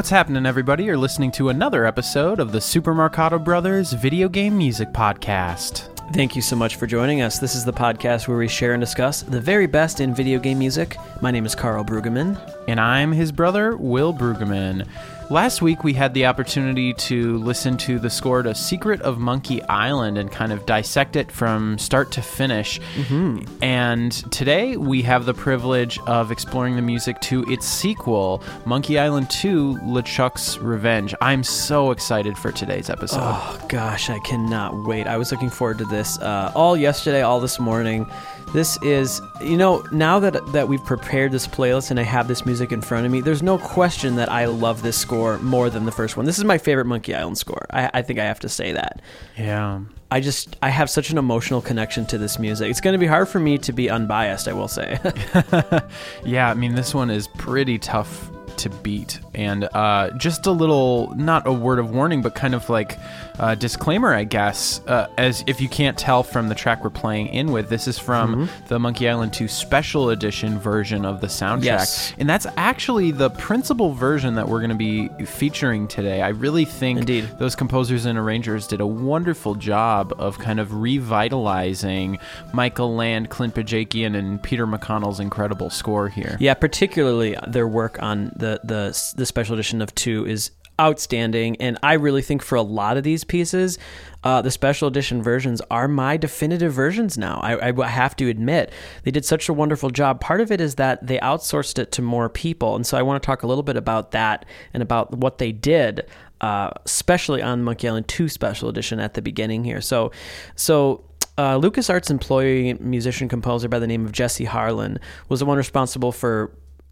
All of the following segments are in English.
What's happening, everybody? You're listening to another episode of the Super Marcato Brothers Video Game Music Podcast. Thank you so much for joining us. This is the podcast where we share and discuss the very best in video game music. My name is Carl Brueggemann. And I'm his brother, Will Brueggemann. Last week, we had the opportunity to listen to the score to Secret of Monkey Island and kind of dissect it from start to finish. Mm-hmm. And today, we have the privilege of exploring the music to its sequel, Monkey Island 2 LeChuck's Revenge. I'm so excited for today's episode. Oh, gosh, I cannot wait. I was looking forward to this uh, all yesterday, all this morning. This is, you know, now that that we've prepared this playlist and I have this music in front of me, there's no question that I love this score more than the first one. This is my favorite Monkey Island score. I, I think I have to say that. Yeah. I just I have such an emotional connection to this music. It's going to be hard for me to be unbiased, I will say. yeah, I mean this one is pretty tough to beat. And uh, just a little, not a word of warning, but kind of like a disclaimer, I guess. Uh, as if you can't tell from the track we're playing in with, this is from mm-hmm. the Monkey Island 2 Special Edition version of the soundtrack. Yes. And that's actually the principal version that we're going to be featuring today. I really think Indeed. those composers and arrangers did a wonderful job of kind of revitalizing Michael Land, Clint Bajakian, and Peter McConnell's incredible score here. Yeah, particularly their work on the the the special edition of two is outstanding, and I really think for a lot of these pieces, uh, the special edition versions are my definitive versions now. I, I, have to admit, they did such a wonderful job. Part of it is that they outsourced it to more people, and so I want to talk a little bit about that and about what they did. Uh, especially on Monkey Island 2 Special Edition at the beginning here. So, so uh, LucasArts employee musician composer by the name of Jesse Harlin was the one responsible for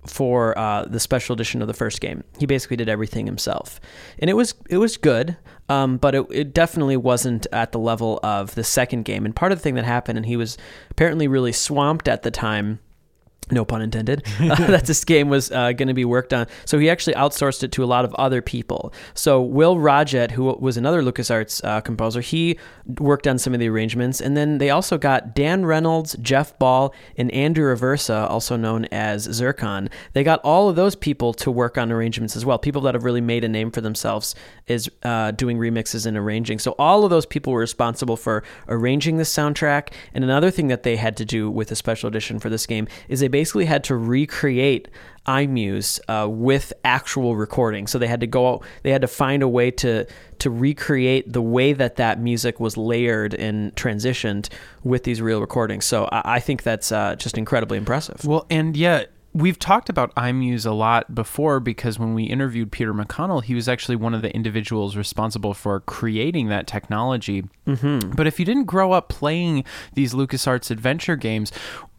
for uh, the special edition of the first game. He basically did everything himself, and it was it was good, um, but it, it, definitely wasn't at the level of the second game. And part of the thing that happened, and he was apparently really swamped at the time no pun intended, uh, that this game was uh, going to be worked on. So he actually outsourced it to a lot of other people. So Will Roget, who was another LucasArts uh, composer, he worked on some of the arrangements. And then they also got Dan Reynolds, Jeff Ball, and Andrew Aversa, also known as Zircon. They got all of those people to work on arrangements as well, people that have really made a name for themselves is uh, doing remixes and arranging. So all of those people were responsible for arranging the soundtrack. And another thing that they had to do with a special edition for this game is they basically had to recreate iMuse uh, with actual recording. So they had to go, out, they had to find a way to to recreate the way that that music was layered and transitioned with these real recordings. So I, I think that's uh, just incredibly impressive. Well, and yet we've talked about iMuse a lot before because when we interviewed Peter McConnell, he was actually one of the individuals responsible for creating that technology. Mm-hmm. But if you didn't grow up playing these LucasArts adventure games,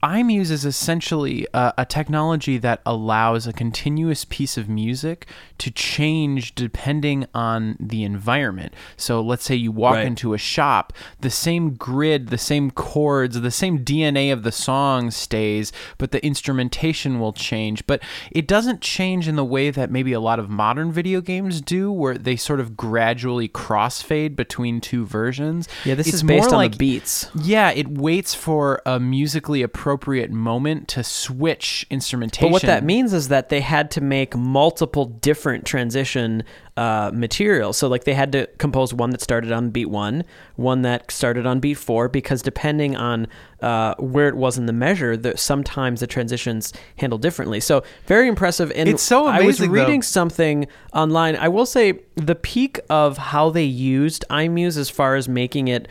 iMuse is essentially a, a, technology that allows a continuous piece of music to change depending on the environment. So let's say you walk right. into a shop, the same grid, the same chords, the same DNA of the song stays, but the instrumentation will change. But it doesn't change in the way that maybe a lot of modern video games do, where they sort of gradually crossfade between two versions. Yeah, this it's is based on like, the beats. Yeah, it waits for a musically appropriate appropriate moment to switch instrumentation. But what that means is that they had to make multiple different transition uh, materials. So, like, they had to compose one that started on beat one, one that started on beat four, because depending on uh, where it was in the measure, the, sometimes the transitions handle differently. So, very impressive. And it's so amazing. I was reading though. something online. I will say the peak of how they used iMuse as far as making it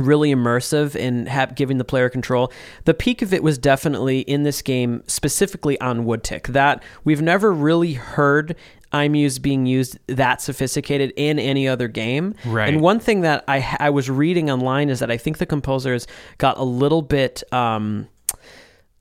really immersive and have, giving the player control. The peak of it was definitely in this game, specifically on Woodtick. That we've never really heard iMuse being used that sophisticated in any other game. Right. And one thing that I I was reading online is that I think the composers got a little bit. Um,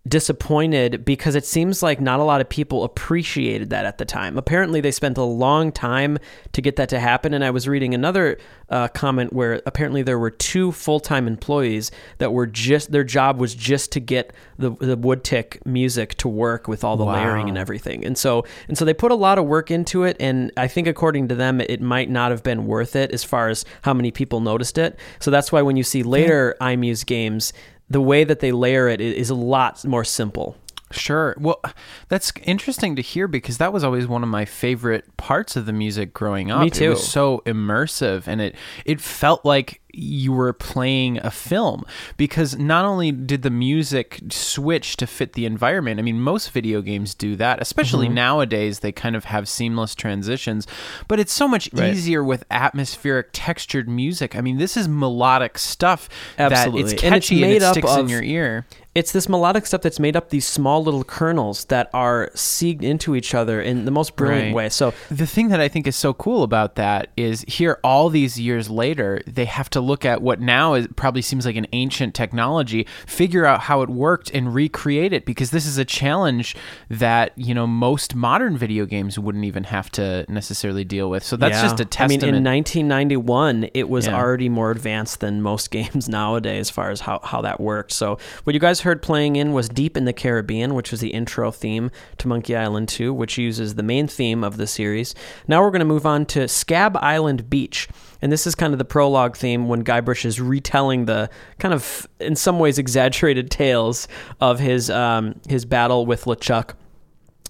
disappointed because it seems like not a lot of people appreciated that at the time. Apparently, they spent a long time to get that to happen. And I was reading another uh, comment where apparently there were two full time employees that were just their job was just to get the the Woodtick music to work with all the wow. layering and everything. And so and so they put a lot of work into it. And I think according to them, it might not have been worth it as far as how many people noticed it. So that's why when you see later yeah. iMuse games the way that they layer it is a lot more simple. Sure. Well, that's interesting to hear because that was always one of my favorite parts of the music growing up. Me too. It was so immersive and it it felt like you were playing a film because not only did the music switch to fit the environment. I mean, most video games do that, especially Mm-hmm. nowadays they kind of have seamless transitions, but it's so much Right. easier with atmospheric textured music. I mean, this is melodic stuff that Absolutely. it's And it's catchy and, made it up sticks in your ear. It's this melodic stuff that's made up these small little kernels that are seeged into each other in the most brilliant Right. way. So The thing that I think is so cool about that is here, all these years later, they have to look at what now is probably seems like an ancient technology, figure out how it worked, and recreate it because this is a challenge that you know most modern video games wouldn't even have to necessarily deal with. So that's just a testament. Yeah. just a I mean, in 1991, it was Yeah. already more advanced than most games nowadays as far as how, how that worked. So, what you guys heard playing in was Deep in the Caribbean, which was the intro theme to Monkey Island 2, which uses the main theme of the series. Now we're going to move on to Scab Island Beach. And this is kind of the prologue theme when Guybrush is retelling the kind of, in some ways, exaggerated tales of his um, his battle with LeChuck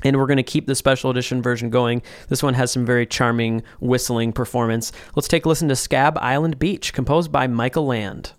and we're going to keep the special edition version going. This one has some very charming whistling performance. Let's take a listen to Scab Island Beach, composed by Michael Land.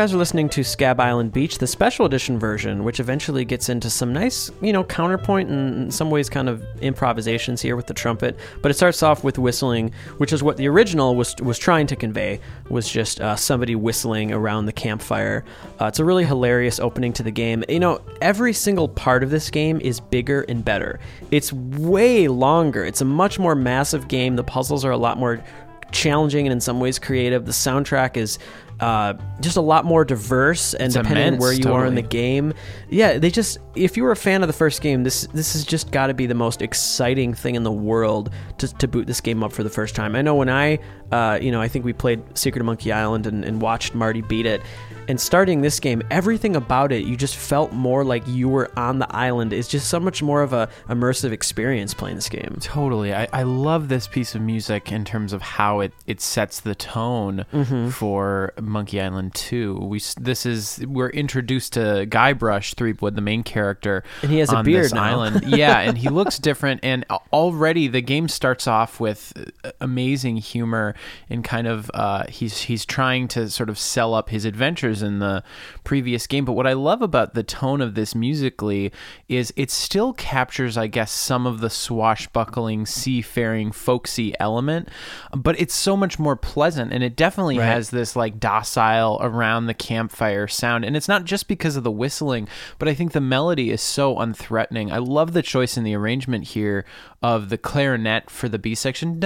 Guys are listening to Scab Island Beach, the special edition version, which eventually gets into some nice, you know, counterpoint and in some ways kind of improvisations here with the trumpet. But it starts off with whistling, which is what the original was was trying to convey, was just uh, somebody whistling around the campfire. Uh, it's a really hilarious opening to the game. You know, every single part of this game is bigger and better. It's way longer. It's a much more massive game. The puzzles are a lot more challenging and in some ways creative. The soundtrack is uh, just a lot more diverse, and It's depending on where you are in the game, yeah, they just if you were a fan of the first game, this this has just got to be the most exciting thing in the world to, to boot this game up for the first time. I know when I, uh, you know, I think we played Secret of Monkey Island and, and watched Marty beat it. And starting this game, everything about it, you just felt more like you were on the island. It's just so much more of a immersive experience playing this game. Totally. I, I love this piece of music in terms of how it, it sets the tone Mm-hmm. for Monkey Island 2. We this is we're introduced to Guybrush Threepwood, the main character, And he has a beard now. island. yeah, and he looks different and already the game starts off with uh, amazing humor and kind of uh, he's he's trying to sort of sell up his adventures in the previous game. But what I love about the tone of this musically is it still captures, I guess, some of the swashbuckling, seafaring, folksy element, but it's so much more pleasant, and it definitely Right. has this like docile around the campfire sound. And it's not just because of the whistling, but I think the melody is so unthreatening. I love the choice in the arrangement here of the clarinet for the B section.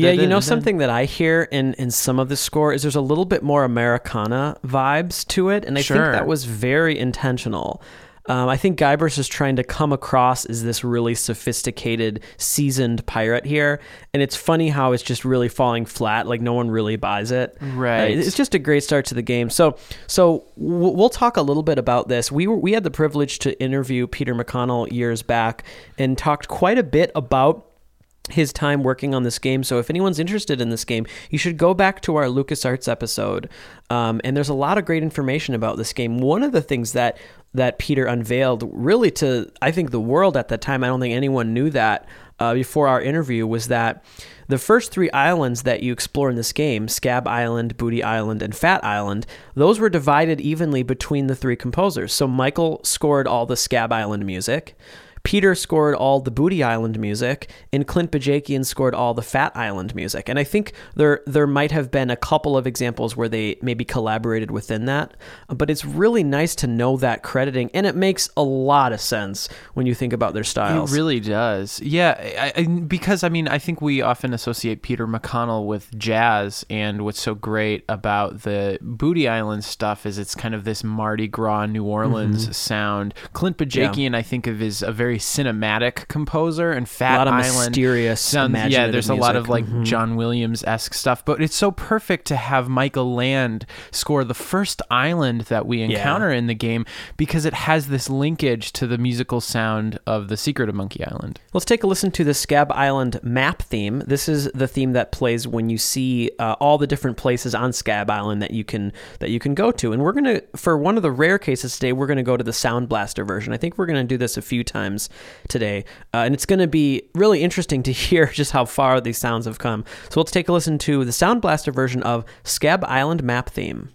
Yeah, you know something that I hear in in some of the score is there's a little bit more Americana vibes to it, and I sure. think that was very intentional. Um, I think Guybrush is trying to come across as this really sophisticated, seasoned pirate here, and it's funny how it's just really falling flat. Like no one really buys it. Right. Uh, it's just a great start to the game. So, so w- we'll talk a little bit about this. We were, we had the privilege to interview Peter McConnell years back and talked quite a bit about his time working on this game. So if anyone's interested in this game, you should go back to our LucasArts episode. Um, and there's a lot of great information about this game. One of the things that that Peter unveiled, really to I think the world at that time, I don't think anyone knew that uh, before our interview, was that the first three islands that you explore in this game, Scab Island, Booty Island, and Phatt Island, those were divided evenly between the three composers. So Michael scored all the Scab Island music. Peter scored all the Booty Island music, and Clint Bajakian scored all the Phatt Island music. And I think there there might have been a couple of examples where they maybe collaborated within that, but it's really nice to know that crediting, and it makes a lot of sense when you think about their styles. It really does. Yeah, I, I, because I mean, I think we often associate Peter McConnell with jazz, and what's so great about the Booty Island stuff is it's kind of this Mardi Gras New Orleans Mm-hmm. sound. Clint Bajakian, I think of as a very cinematic composer, and Fat a lot of Island mysterious, sounds. Yeah, there's a lot of like Mhm. John Williams esque stuff, but it's so perfect to have Michael Land score the first island that we encounter in the game because it has this linkage to the musical sound of The Secret of Monkey Island. Let's take a listen to the Scab Island map theme. This is the theme that plays when you see uh, all the different places on Scab Island that you can that you can go to. And we're gonna, for one of the rare cases today, we're gonna go to the Sound Blaster version. I think we're gonna do this a few times today, uh, and it's gonna be really interesting to hear just how far these sounds have come. So let's take a listen to the Sound Blaster version of Scab Island map theme.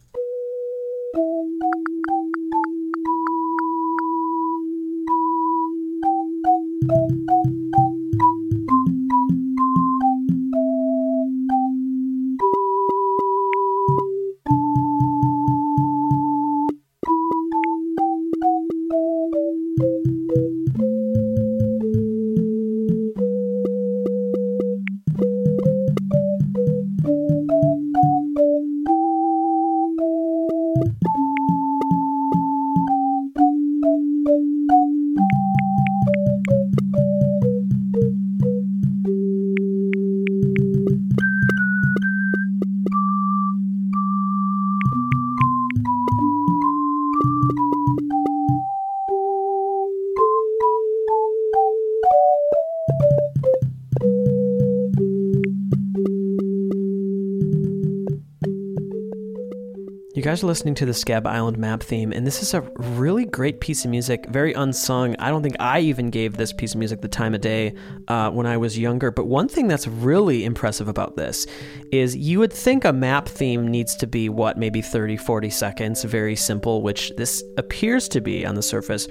Guys are listening to the Scab Island map theme, and this is a really great piece of music, very unsung. I don't think I even gave this piece of music the time of day uh, when I was younger. But one thing that's really impressive about this is you would think a map theme needs to be, what, maybe 30, 40 seconds, very simple, which this appears to be on the surface.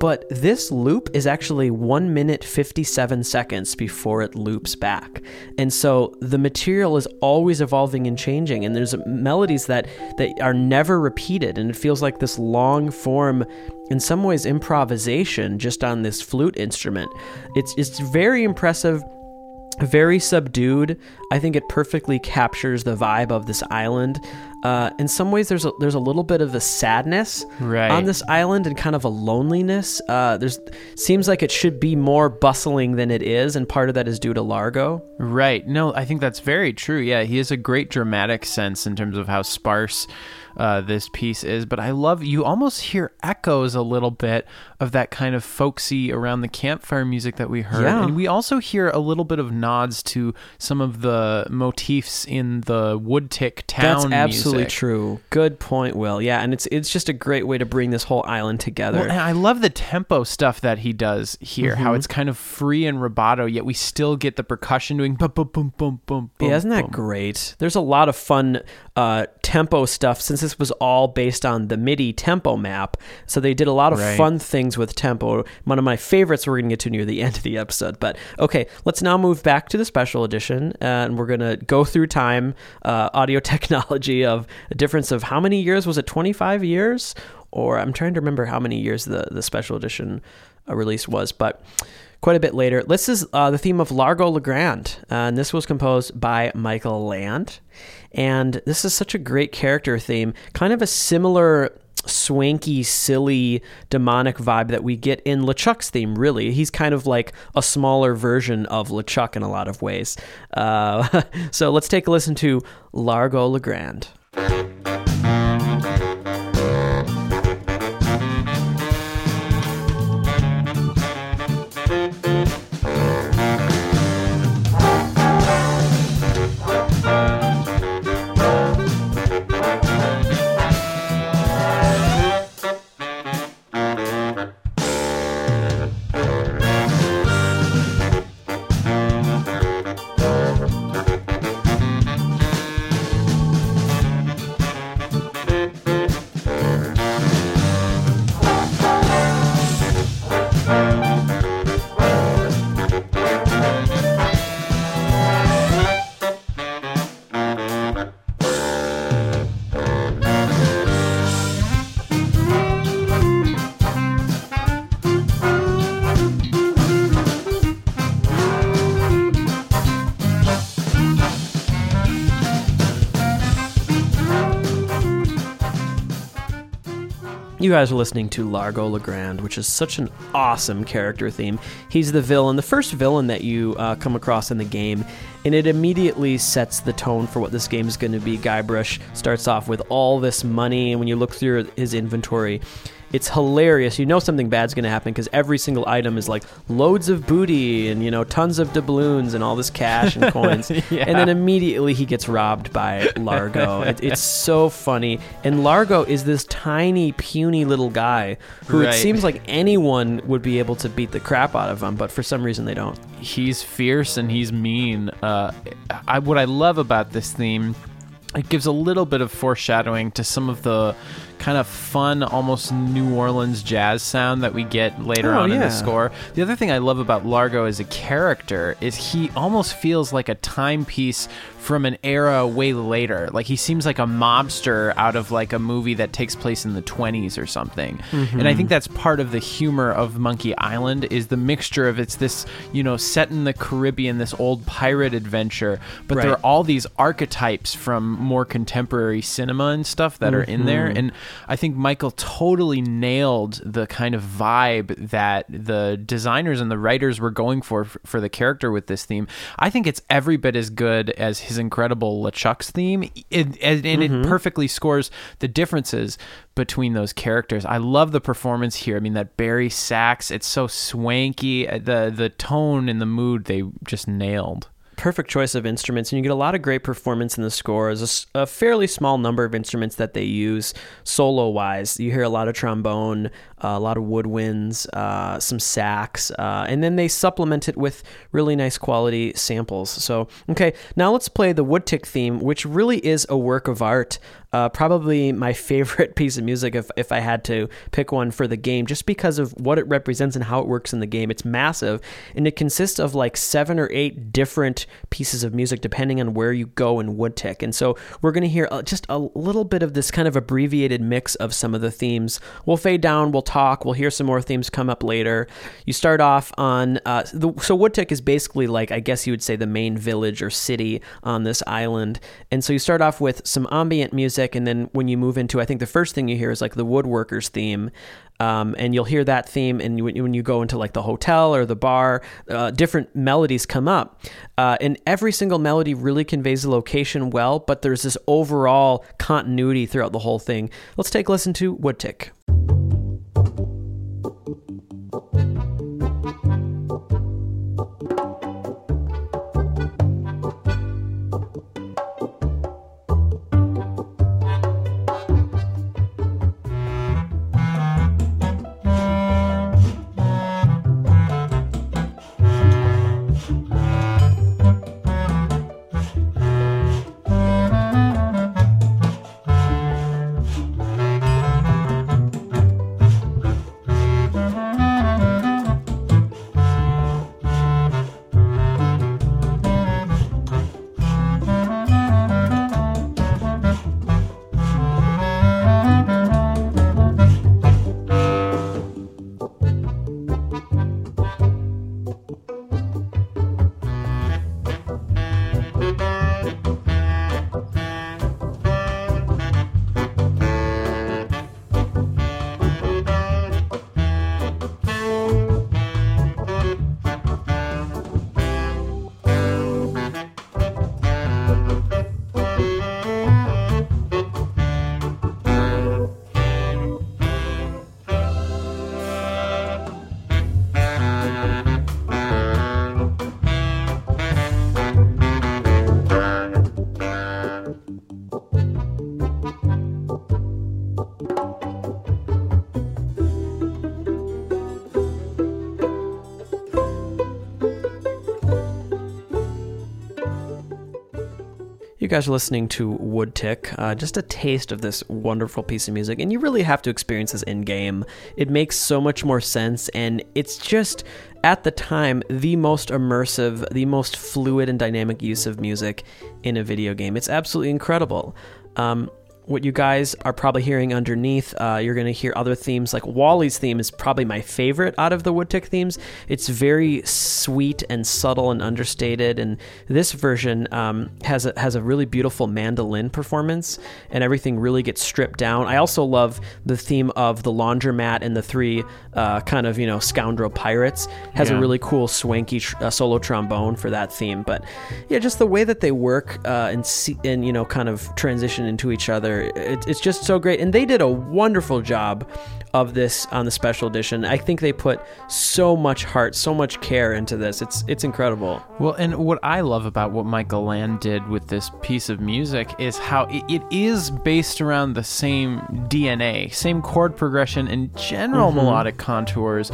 But this loop is actually 1 minute 57 seconds before it loops back. And so the material is always evolving and changing and there's melodies that that are never repeated and it feels like this long form in some ways improvisation just on this flute instrument. It's it's very impressive very subdued. I think it perfectly captures the vibe of this island. Uh, in some ways, there's a, there's a little bit of a sadness Right. on this island and kind of a loneliness. Uh, there's seems like it should be more bustling than it is, and part of that is due to Largo. Right. No, I think that's very true. Yeah, he has a great dramatic sense in terms of how sparse uh, this piece is. But I love you almost hear echoes a little bit of that kind of folksy around the campfire music that we heard, Yeah. and we also hear a little bit of nods to some of the motifs in the Woodtick town. That's absolutely music. true. Good point, Will. Yeah, and it's it's just a great way to bring this whole island together. Well, and I love the tempo stuff that he does here. How Mm-hmm. it's kind of free and rubato, yet we still get the percussion doing boom, boom, boom, boom, boom. Yeah, isn't that boom. great? There's a lot of fun uh, tempo stuff since this was all based on the MIDI tempo map. So they did a lot of Right. fun things with tempo. One of my favorites we're going to get to near the end of the episode. But okay, let's now move back to the special edition and we're going to go through time, uh, audio technology of a difference of how many years? Was it 25 years? Or I'm trying to remember how many years the, the special edition uh, release was. But quite a bit later. This is uh, the theme of Largo LaGrande, uh, and this was composed by Michael Land. And this is such a great character theme, kind of a similar swanky, silly, demonic vibe that we get in LeChuck's theme, really. He's kind of like a smaller version of LeChuck in a lot of ways. Uh, so let's take a listen to Largo LaGrande. You guys are listening to Largo LaGrande, which is such an awesome character theme. He's the villain, the first villain that you uh, come across in the game, and it immediately sets the tone for what this game is going to be. Guybrush starts off with all this money, and when you look through his inventory, it's hilarious. You know something bad's going to happen because every single item is like loads of booty and you know tons of doubloons and all this cash and coins. Yeah. And then immediately he gets robbed by Largo. it, it's so funny. And Largo is this tiny, puny little guy who Right. it seems like anyone would be able to beat the crap out of him, but for some reason they don't. he's fierce and he's mean. Uh, I, what I love about this theme, it gives a little bit of foreshadowing to some of the kind of fun, almost New Orleans jazz sound that we get later Oh, on in the score. The other thing I love about Largo as a character is he almost feels like a timepiece from an era way later. Like he seems like a mobster out of like a movie that takes place in the 20s or something. And I mm-hmm. think that's part of the humor of Monkey Island is the mixture of it's this, you know, set in the Caribbean, this old pirate adventure, but there are all these archetypes from more contemporary cinema and stuff that are in there. Mm-hmm. And I think Michael totally nailed the kind of vibe that the designers and the writers were going for for the character with this theme. I think it's every bit as good as his incredible LeChuck's theme, it, and, and it mm-hmm. perfectly scores the differences between those characters. I love the performance here. I mean, that bari sax, it's so swanky. Uh, the the tone and the mood they just nailed. Perfect choice of instruments, and you get a lot of great performance in the score. There's a fairly small number of instruments that they use solo wise. You hear a lot of trombone, a lot of woodwinds, uh, some sax, uh, and then they supplement it with really nice quality samples. So, okay, now let's play the Woodtick theme, which really is a work of art. Uh, probably my favorite piece of music if, if I had to pick one for the game, just because of what it represents and how it works in the game. It's massive, and it consists of like seven or eight different pieces of music depending on where you go in Woodtick. And so we're going to hear uh, just a little bit of this kind of abbreviated mix of some of the themes. We'll fade down, we'll talk, we'll hear some more themes come up later. You start off on, uh, the, so Woodtick is basically like, I guess you would say, the main village or city on this island. And so you start off with some ambient music, and then when you move into, I think the first thing you hear is like the woodworkers theme. Um, and you'll hear that theme, and when when you go into like the hotel or the bar, uh, different melodies come up, uh, and every single melody really conveys the location well. But there's this overall continuity throughout the whole thing. Let's take a listen to Woodtick. Guys are listening to Woodtick, uh, just a taste of this wonderful piece of music, and you really have to experience this in game. It makes so much more sense, and it's just, at the time, the most immersive, the most fluid and dynamic use of music in a video game. It's absolutely incredible. Um, what you guys are probably hearing underneath. Uh, you're going to hear other themes like Wally's theme is probably my favorite out of the Woodtick themes. It's very sweet and subtle and understated, and this version um, has a, has a really beautiful mandolin performance, and everything really gets stripped down. I also love the theme of the laundromat and the three uh, kind of you know scoundrel pirates has Yeah. a really cool swanky tr- uh, solo trombone for that theme. But yeah, just the way that they work uh, and see, and you know kind of transition into each other, it, it's just so great. And they did a wonderful job of this on the special edition. I think they put so much heart, so much care into this. It's it's incredible. Well, and what I love about what Michael Land did with this piece of music is how it, it is based around the same DNA, same chord progression and general mm-hmm. melodic contours,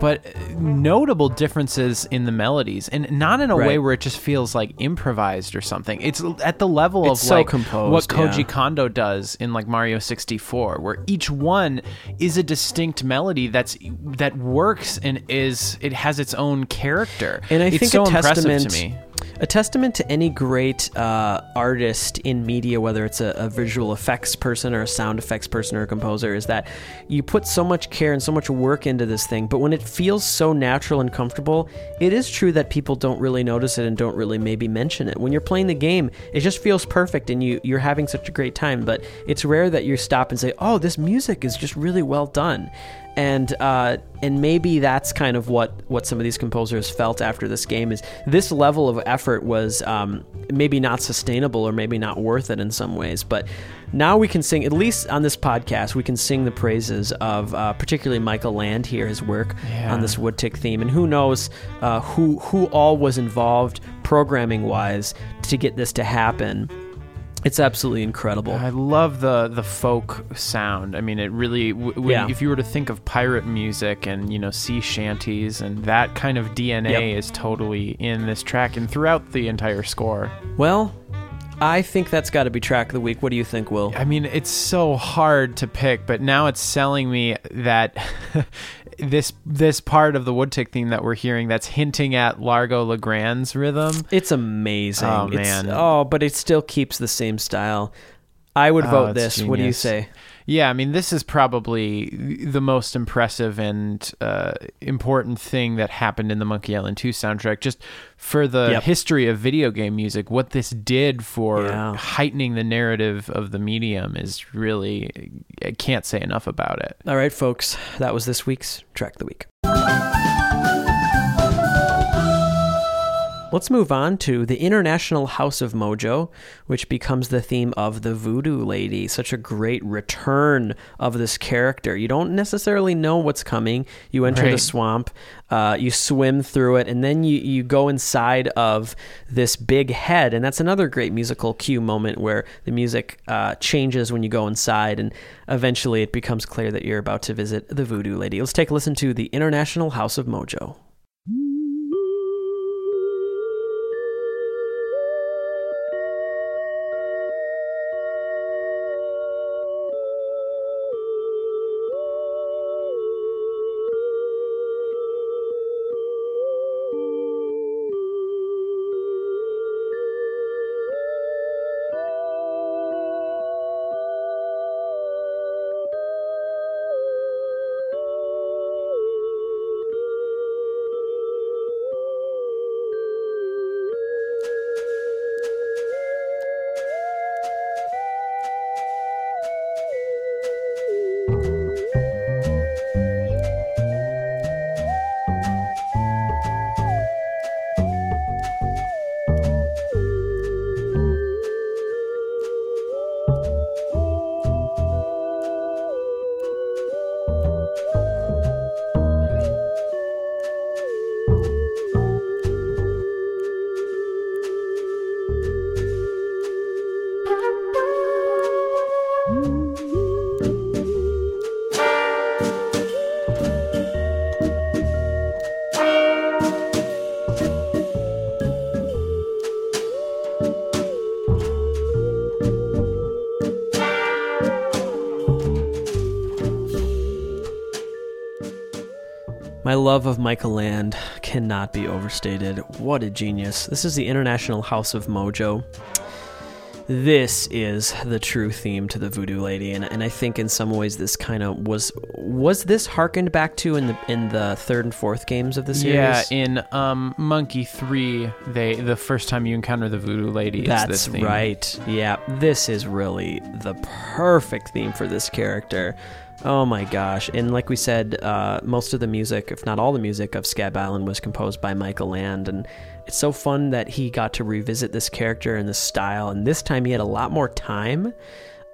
but notable differences in the melodies, and not in a way where it just feels like improvised or something. It's at the level It's of so like composed, what Koji yeah. Kondo does in like Mario 64, where each one is a distinct melody that's that works and is it has its own character. And I it's think so a impressive testament, to me. A testament to any great uh, artist in media, whether it's a, a visual effects person or a sound effects person or a composer, is that you put so much care and so much work into this thing. But when it feels so natural and comfortable, it is true that people don't really notice it and don't really maybe mention it. When you're playing the game, it just feels perfect and you you're having such a great time. But it's rare that you stop and say, "Oh, this music is just really well done." And uh, and maybe that's kind of what what some of these composers felt after this game is this level of effort was um, maybe not sustainable or maybe not worth it in some ways. But now we can sing at least on this podcast we can sing the praises of uh, particularly michael land here his work Yeah. on this woodtick theme. And who knows uh, who who all was involved programming wise to get this to happen it's absolutely incredible I love the the folk sound. I mean, it really. W- when, Yeah. If you were to think of pirate music and you know sea shanties and that kind of DNA Yep. is totally in this track and throughout the entire score. well i think that's got to be track of the week what do you think will I mean, it's so hard to pick, but now it's selling me that this this part of the Woodtick theme that we're hearing that's hinting at Largo LaGrande's rhythm. It's amazing. Oh, It's- man. oh, but it still keeps the same style. I would Oh, vote it's this. What do you say? Yeah, I mean, this is probably the most impressive and uh, important thing that happened in the Monkey Island 2 soundtrack. Just for the Yep. history of video game music, what this did for Yeah. heightening the narrative of the medium is really, I can't say enough about it. All right, folks. That was this week's track of the week. Let's move on to the International House of Mojo, which becomes the theme of the Voodoo Lady. Such a great return of this character. You don't necessarily know what's coming. You enter the swamp, uh, you swim through it, and then you, you go inside of this big head. And that's another great musical cue moment where the music uh, changes when you go inside, and eventually it becomes clear that you're about to visit the Voodoo Lady. Let's take a listen to the International House of Mojo. My love of Michael Land cannot be overstated. What a genius. This is the International House of Mojo. this is the true theme to the Voodoo Lady, and, and I think in some ways this kind of was was this harkened back to in the in the third and fourth games of the series. Yeah, in um, Monkey Three, they the first time you encounter the Voodoo Lady, That's right. Yeah, this is really the perfect theme for this character. Oh my gosh. And like we said, uh, most of the music, if not all the music, of Scab Island was composed by Michael Land. And it's so fun that he got to revisit this character and this style. And this time he had a lot more time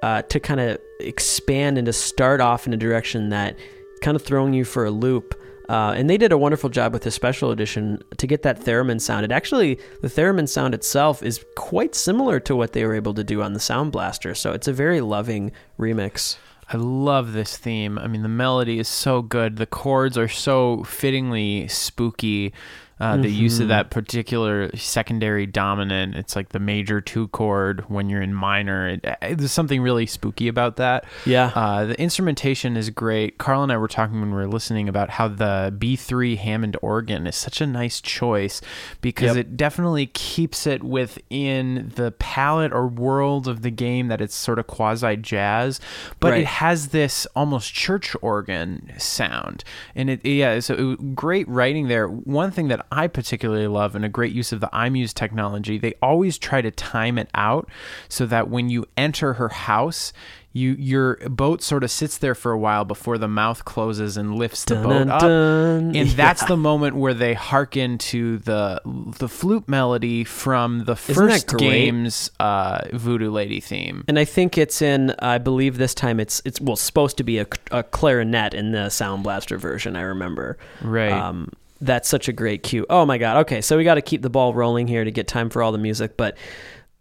uh, to kind of expand and to start off in a direction that kind of throwing you for a loop. Uh, and they did a wonderful job with the special edition to get that theremin sound. It actually, the theremin sound itself is quite similar to what they were able to do on the Sound Blaster. So it's a very loving remix. I love this theme. I mean, the melody is so good. The chords are so fittingly spooky. Uh, the use Mm-hmm. of that particular secondary dominant, it's like the major two chord when you're in minor. It, it- there's something really spooky about that. Yeah. Uh, the instrumentation is great. Carl and I were talking when we were listening about how the B3 Hammond organ is such a nice choice because Yep. it definitely keeps it within the palette or world of the game that it's sort of quasi jazz, but Right. it has this almost church organ sound. And it, yeah, so it, great writing there. One thing that I particularly love and a great use of the iMuse technology, they always try to time it out so that when you enter her house, you your boat sort of sits there for a while before the mouth closes and lifts the boat up. Dun-dun-dun. And that's Yeah. the moment where they hearken to the the flute melody from the first game's uh, Voodoo Lady theme. And I think it's in. I believe this time it's it's well supposed to be a, a clarinet in the Sound Blaster version. I remember. Right. Um, that's such a great cue. Oh my god. Okay, so we got to keep the ball rolling here to get time for all the music, but.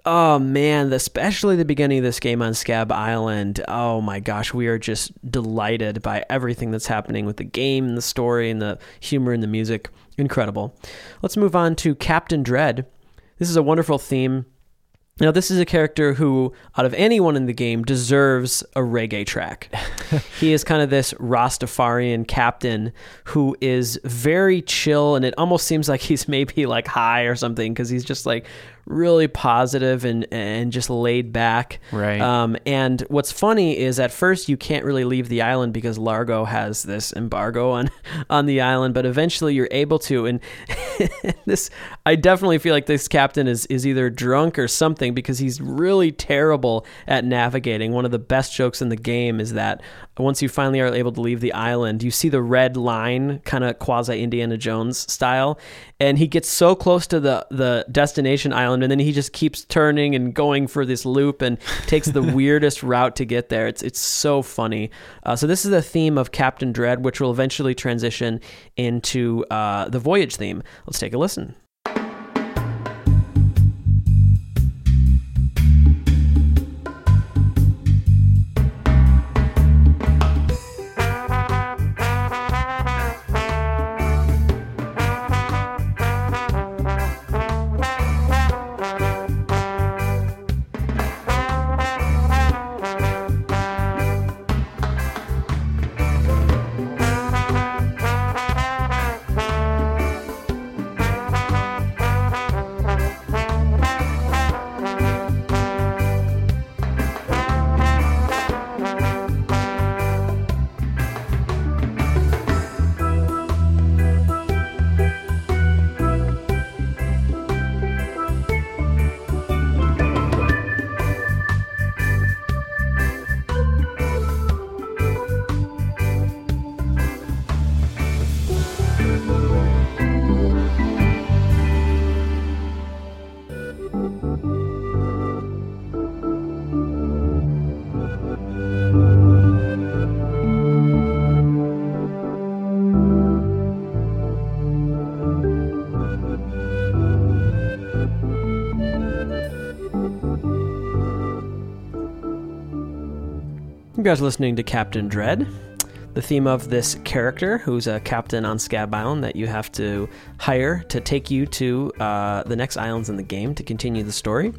Oh man, especially the beginning of this game on Scab Island. Oh my gosh, we are just delighted by everything that's happening with the game and the story and the humor and the music. Incredible. Let's move on to Captain Dread. This is a wonderful theme. Now, this is a character who, out of anyone in the game, deserves a reggae track. he is kind of this Rastafarian captain who is very chill, and it almost seems like he's maybe like high or something because he's just like really positive and and just laid back. Right. Um, and what's funny is at first you can't really leave the island because Largo has this embargo on on the island, but eventually you're able to. And this, I definitely feel like this captain is is either drunk or something because he's really terrible at navigating. One of the best jokes in the game is that once you finally are able to leave the island, you see the red line, kind of quasi Indiana Jones style, and he gets so close to the the destination island, and then he just keeps turning and going for this loop and takes the weirdest route to get there. It's it's so funny. Uh, so this is the theme of Captain Dread, which will eventually transition into uh, the voyage theme. Let's take a listen. Guys listening to Captain Dread, the theme of this character who's a captain on Scab Island that you have to hire to take you to uh, the next islands in the game to continue the story.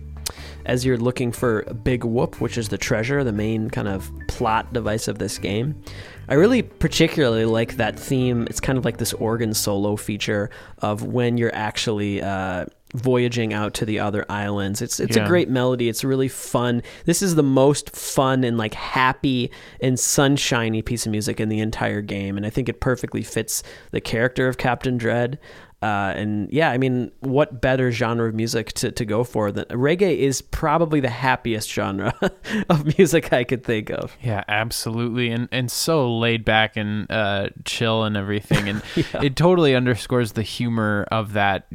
As you're looking for Big Whoop, which is the treasure, the main kind of plot device of this game, I really particularly like that theme. It's kind of like this organ solo feature of when you're actually uh, voyaging out to the other islands. It's it's Yeah. a great melody. It's really fun. This is the most fun and like happy and sunshiny piece of music in the entire game, and I think it perfectly fits the character of Captain Dread. Uh, and yeah, I mean, what better genre of music to, to go for than reggae is probably the happiest genre of music I could think of. Yeah, absolutely, and and so laid back and uh, chill and everything, and it totally underscores the humor of that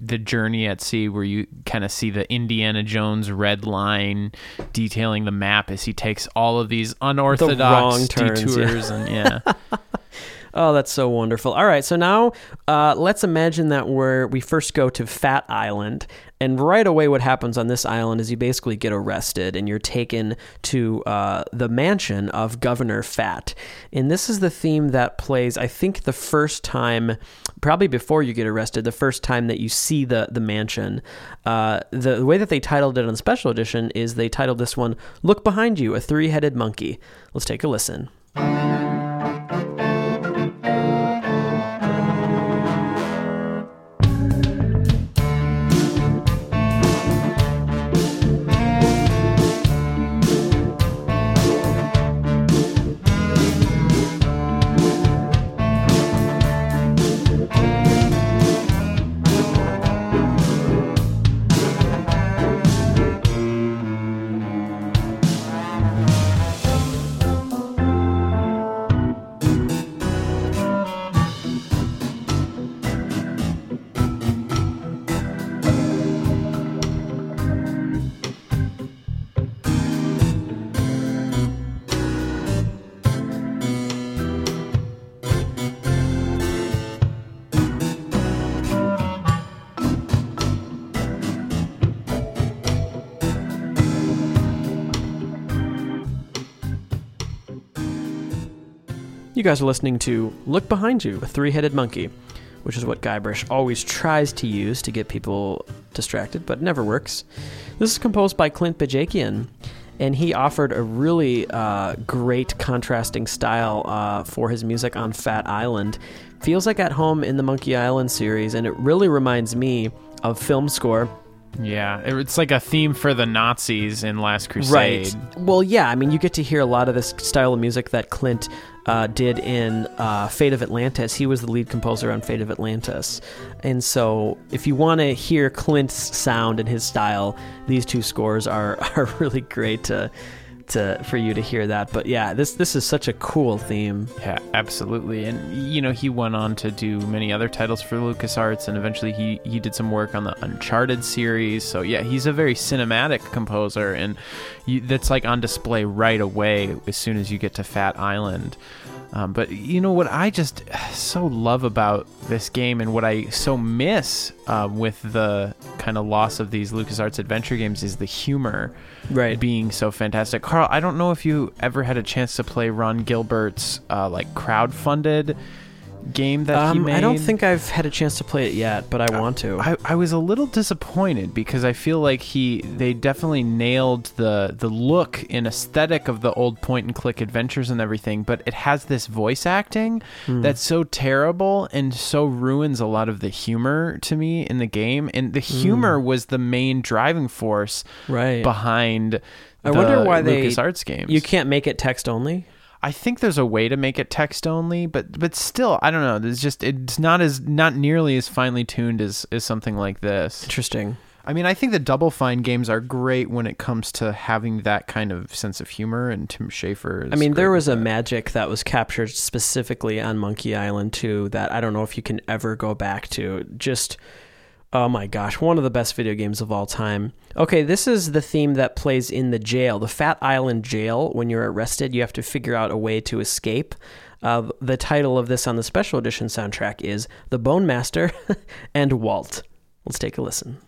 the journey at sea, where you kind of see the Indiana Jones red line detailing the map as he takes all of these unorthodox wrong turns, yeah. detours, and yeah, Oh, that's so wonderful. All right, so now uh, let's imagine that we're we first go to Phatt Island, and right away, what happens on this island is you basically get arrested and you're taken to uh, the mansion of Governor Phatt, and this is the theme that plays. I think the first time, probably before you get arrested, the first time that you see the the mansion. Uh, the, the way that they titled it on the special edition is they titled this one "Look Behind You: A Three-Headed Monkey." Let's take a listen. You guys are listening to Look Behind You, a three headed monkey, which is what Guybrush always tries to use to get people distracted, but never works. This is composed by Clint Bajakian, and he offered a really uh, great contrasting style uh, for his music on Phatt Island. Feels like at home in the Monkey Island series, and it really reminds me of film score yeah, it's like a theme for the Nazis in Last Crusade. Right. Well, yeah. I mean, you get to hear a lot of this style of music that Clint uh, did in uh, Fate of Atlantis. He was the lead composer on Fate of Atlantis. And so, if you want to hear Clint's sound and his style, these two scores are, are really great to, to for you to hear that. But yeah, this this is such a cool theme. Yeah, absolutely. And you know, he went on to do many other titles for LucasArts and eventually he he did some work on the Uncharted series. So yeah, he's a very cinematic composer and you, that's like on display right away as soon as you get to Phatt Island. Um, but you know what I just so love about this game and what I so miss uh, with the kind of loss of these LucasArts adventure games is the humor Right. being so fantastic. Carl, I don't know if you ever had a chance to play Ron Gilbert's uh, like crowdfunded game that he Um, made. I don't think I've had a chance to play it yet, but I want to. I, I was a little disappointed because I feel like he they definitely nailed the the look and aesthetic of the old point and click adventures and everything, but it has this voice acting Hmm. that's so terrible and so ruins a lot of the humor to me in the game. And the humor was the main driving force Hmm. Right. behind. I wonder why they LucasArts games. You can't make it text only. I think there's a way to make it text only, but but still, I don't know. There's just it's not as not nearly as finely tuned as as something like this. Interesting. I mean, I think the Double Fine games are great when it comes to having that kind of sense of humor, and Tim Schafer. I mean, there was a that. magic that was captured specifically on Monkey Island too that I don't know if you can ever go back to. Just oh my gosh, one of the best video games of all time. Okay, this is the theme that plays in the jail, the Phatt Island jail. When you're arrested, you have to figure out a way to escape. Uh, the title of this on the special edition soundtrack is "The Bone Master" and Walt. Let's take a listen.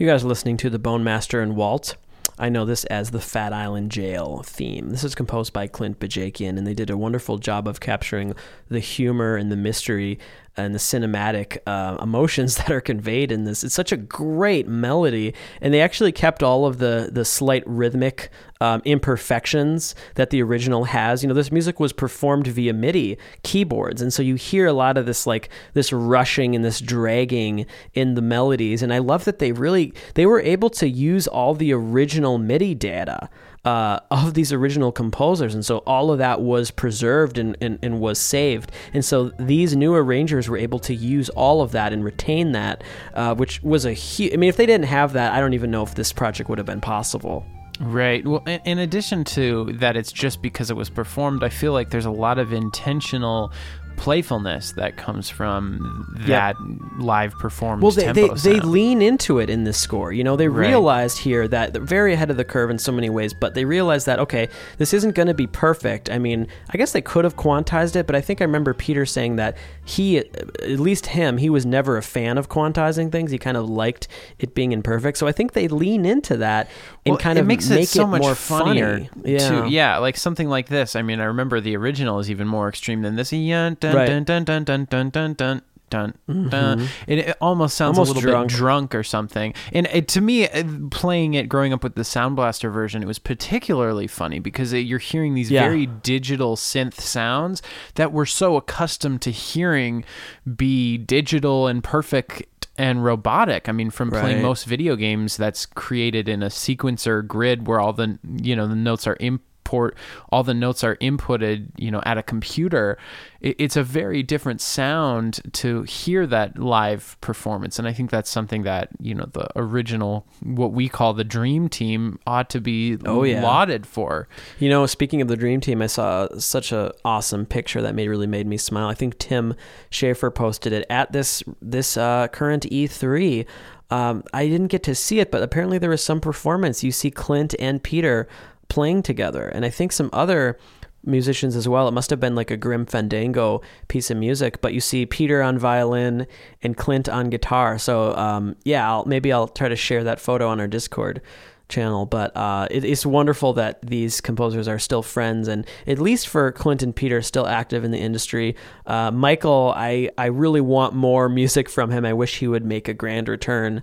You guys are listening to The Bone Master and Walt. I know this as the Phatt Island Jail theme. This is composed by Clint Bajakian, and they did a wonderful job of capturing the humor and the mystery and the cinematic uh, emotions that are conveyed in this. It's such a great melody, and they actually kept all of the the slight rhythmic um, imperfections that the original has. You know, this music was performed via MIDI keyboards, and so you hear a lot of this like this rushing and this dragging in the melodies. And I love that they really they were able to use all the original MIDI data uh, of these original composers. And so all of that was preserved and, and, and was saved. And so these new arrangers were able to use all of that and retain that, uh, which was a huge. I mean, if they didn't have that, I don't even know if this project would have been possible. Right. Well, in, in addition to that, it's just because it was performed. I feel like there's a lot of intentional playfulness that comes from that live performance. Well, they, they, they lean into it in this score. You know, they Right. realized here that they're very ahead of the curve in so many ways, but they realized that, okay, this isn't going to be perfect. I mean, I guess they could have quantized it, but I think I remember Peter saying that he, at least him, he was never a fan of quantizing things. He kind of liked it being imperfect. So I think they lean into that and Well, kind it of makes make it so much more funnier. funny. Yeah. too. yeah, like something like this. I mean, I remember the original is even more extreme than this. Yeah, dun, Right. dun, dun, dun, dun, dun, dun, dun. Dun, dun. It, it almost sounds Almost a little drunk. bit drunk or something. And it, to me, uh, playing it growing up with the Sound Blaster version, it was particularly funny because it, you're hearing these Yeah. very digital synth sounds that we're so accustomed to hearing be digital and perfect and robotic. I mean, from playing Right. most video games that's created in a sequencer grid where all the you know the notes are all the notes are inputted you know at a computer it, it's a very different sound to hear that live performance and i think that's something that you know the original what we call the dream team ought to be Oh, yeah. lauded for You know, speaking of the dream team, I saw such a awesome picture that made really made me smile. I think Tim Schafer posted it at this this uh, current E3. Um, I didn't get to see it, but apparently there was some performance. You see Clint and Peter playing together, and I think some other musicians as well. It must have been like a Grim Fandango piece of music, but you see Peter on violin and Clint on guitar. So um, yeah, I'll, maybe I'll try to share that photo on our Discord channel. But uh, it, it's wonderful that these composers are still friends, and at least for Clint and Peter, still active in the industry. Uh, Michael, I I really want more music from him. I wish he would make a grand return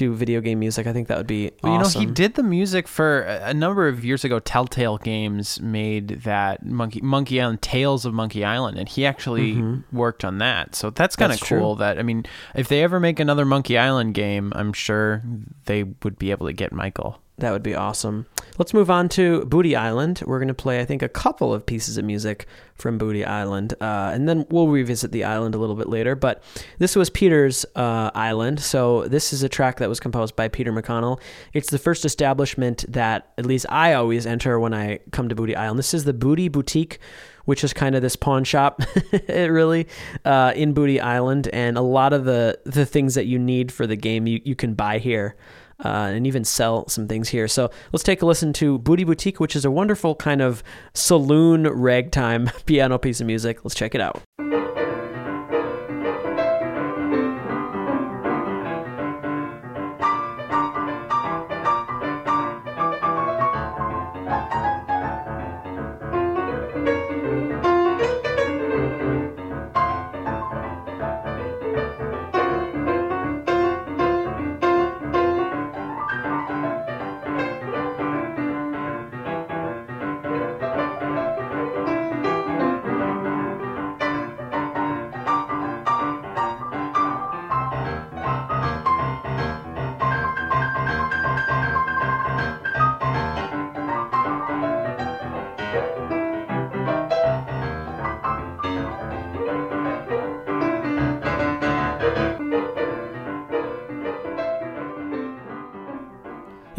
to video game music. I think that would be Well, awesome. You know, he did the music for a number of years ago. Telltale Games made that Monkey Monkey Island Tales of Monkey Island, and he actually worked on that. So that's kind of Mm-hmm. Cool. true. That I mean, if they ever make another Monkey Island game, I'm sure they would be able to get Michael. That would be awesome. Let's move on to Booty Island. We're going to play, I think, a couple of pieces of music from Booty Island, uh, and then we'll revisit the island a little bit later. But this was Peter's uh, island, so this is a track that was composed by Peter McConnell. It's the first establishment that, at least, I always enter when I come to Booty Island. This is the Booty Boutique. Which is kind of this pawn shop, really, uh, in Booty Island, and a lot of the the things that you need for the game you, you can buy here uh, and even sell some things here. So let's take a listen to Booty Boutique, which is a wonderful kind of saloon ragtime piano piece of music. Let's check it out.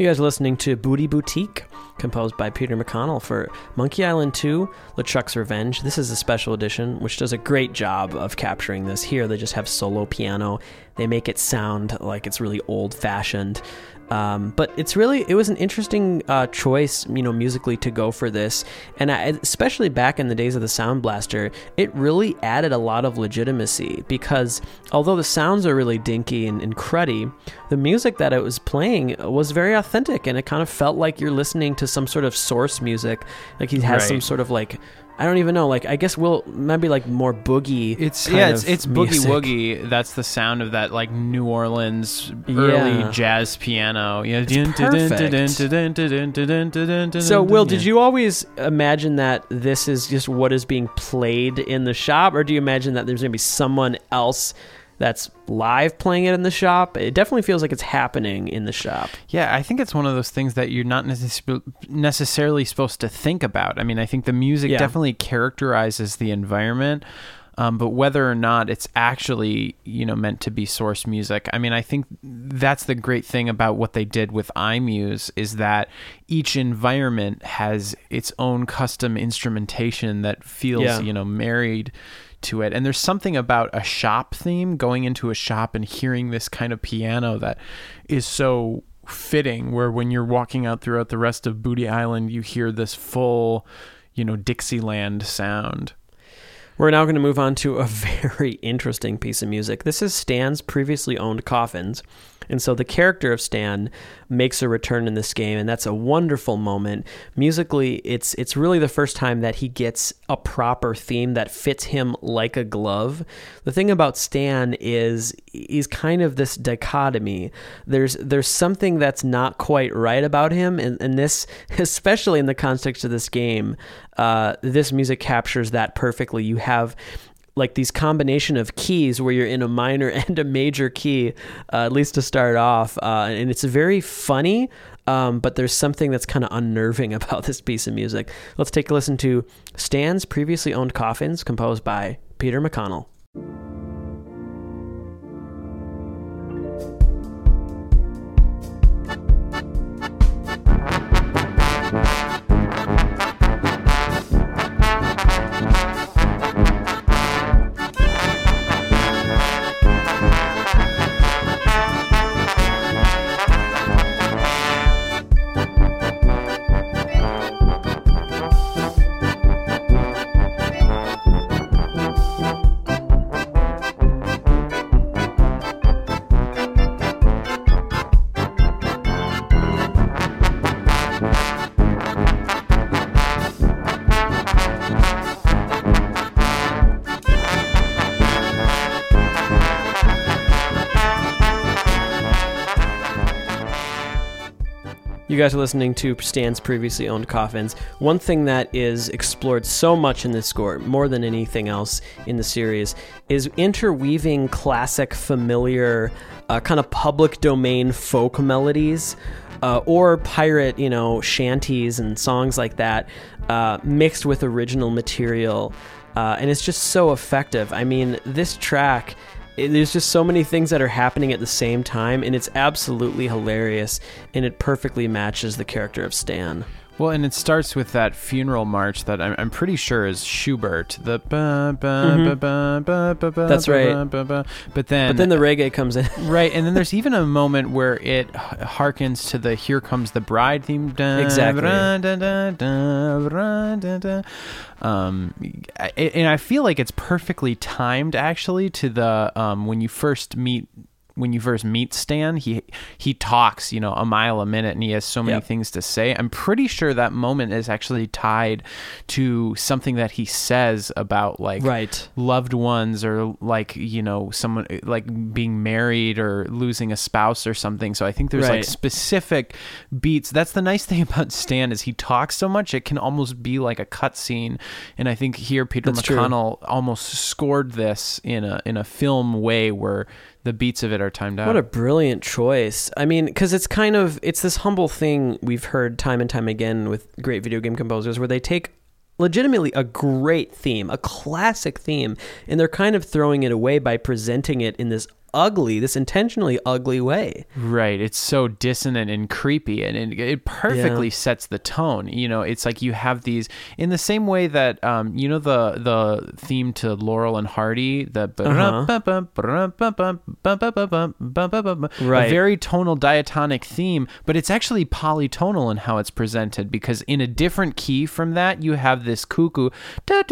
You guys are listening to Booty Boutique, composed by Peter McConnell for Monkey Island 2, LeChuck's Revenge. This is a special edition, which does a great job of capturing this. Here, they just have solo piano. They make it sound like it's really old fashioned. Um, but it's really it was an interesting uh, choice, you know, musically to go for this, and I, especially back in the days of the Sound Blaster, it really added a lot of legitimacy because although the sounds are really dinky and, and cruddy, the music that it was playing was very authentic, and it kind of felt like you're listening to some sort of source music, like he has some sort of like. I don't even know. Like, I guess we'll maybe like more boogie. It's yeah, it's it's boogie woogie. That's the sound of that like New Orleans early Yeah. jazz piano. Yeah, perfect. So, Will, did you always imagine that this is just what is being played in the shop, or do you imagine that there's going to be someone else that's live playing it in the shop? It definitely feels like it's happening in the shop. Yeah, I think it's one of those things that you're not necess- necessarily supposed to think about. I mean, I think the music Yeah. definitely characterizes the environment. Um, but whether or not it's actually you know meant to be source music, I mean, I think that's the great thing about what they did with iMuse is that each environment has its own custom instrumentation that feels Yeah. you know married to it. And there's something about a shop theme going into a shop and hearing this kind of piano that is so fitting where when you're walking out throughout the rest of Booty Island you hear this full, you know, Dixieland sound. We're now going to move on to a very interesting piece of music. This is Stan's previously owned Coffins. And so the character of Stan makes a return in this game, and that's a wonderful moment. Musically, it's it's really the first time that he gets a proper theme that fits him like a glove. The thing about Stan is he's kind of this dichotomy. There's there's something that's not quite right about him, and, and this, especially in the context of this game, uh, this music captures that perfectly. You have like these combination of keys where you're in a minor and a major key, uh, at least to start off, uh, and it's very funny. Um, but there's something that's kind of unnerving about this piece of music. Let's take a listen to Stan's previously owned coffins, composed by Peter McConnell. You guys are listening to Stan's previously owned coffins. One thing that is explored so much in this score, more than anything else in the series, is interweaving classic, familiar, uh, kind of public domain folk melodies. Uh, or pirate, you know, shanties and songs like that, uh, mixed with original material, uh, and it's just so effective. I mean, this track it- there's just so many things that are happening at the same time and it's absolutely hilarious and it perfectly matches the character of stan Well, and it starts with that funeral march that I'm, I'm pretty sure is Schubert. The ba, ba, ba, That's right. But then, but then the reggae comes in right, and then there's even a moment where it harkens to the "Here Comes the Bride" theme. Exactly. Um, and I feel like it's perfectly timed actually to the um when you first meet. When you first meet Stan, he he talks, you know, a mile a minute, and he has so many Yep. things to say. I'm pretty sure that moment is actually tied to something that he says about like right loved ones or like you know someone like being married or losing a spouse or something so i think there's like specific beats that's the nice thing about stan is he talks so much it can almost be like a cutscene and i think here peter That's true. mcconnell almost scored this in a in a film way where the beats of it are timed out what a brilliant choice. I mean because it's kind of it's this humble thing we've heard time and time again with great video game composers where they take legitimately a great theme a classic theme and they're kind of throwing it away by presenting it in this ugly, this intentionally ugly way. Right. It's so dissonant and creepy, and it, it perfectly Yeah. sets the tone. You know, it's like you have these in the same way that um, you know the the theme to Laurel and Hardy, the Right. a very tonal diatonic theme, but it's actually polytonal in how it's presented because in a different key from that you have this cuckoo, and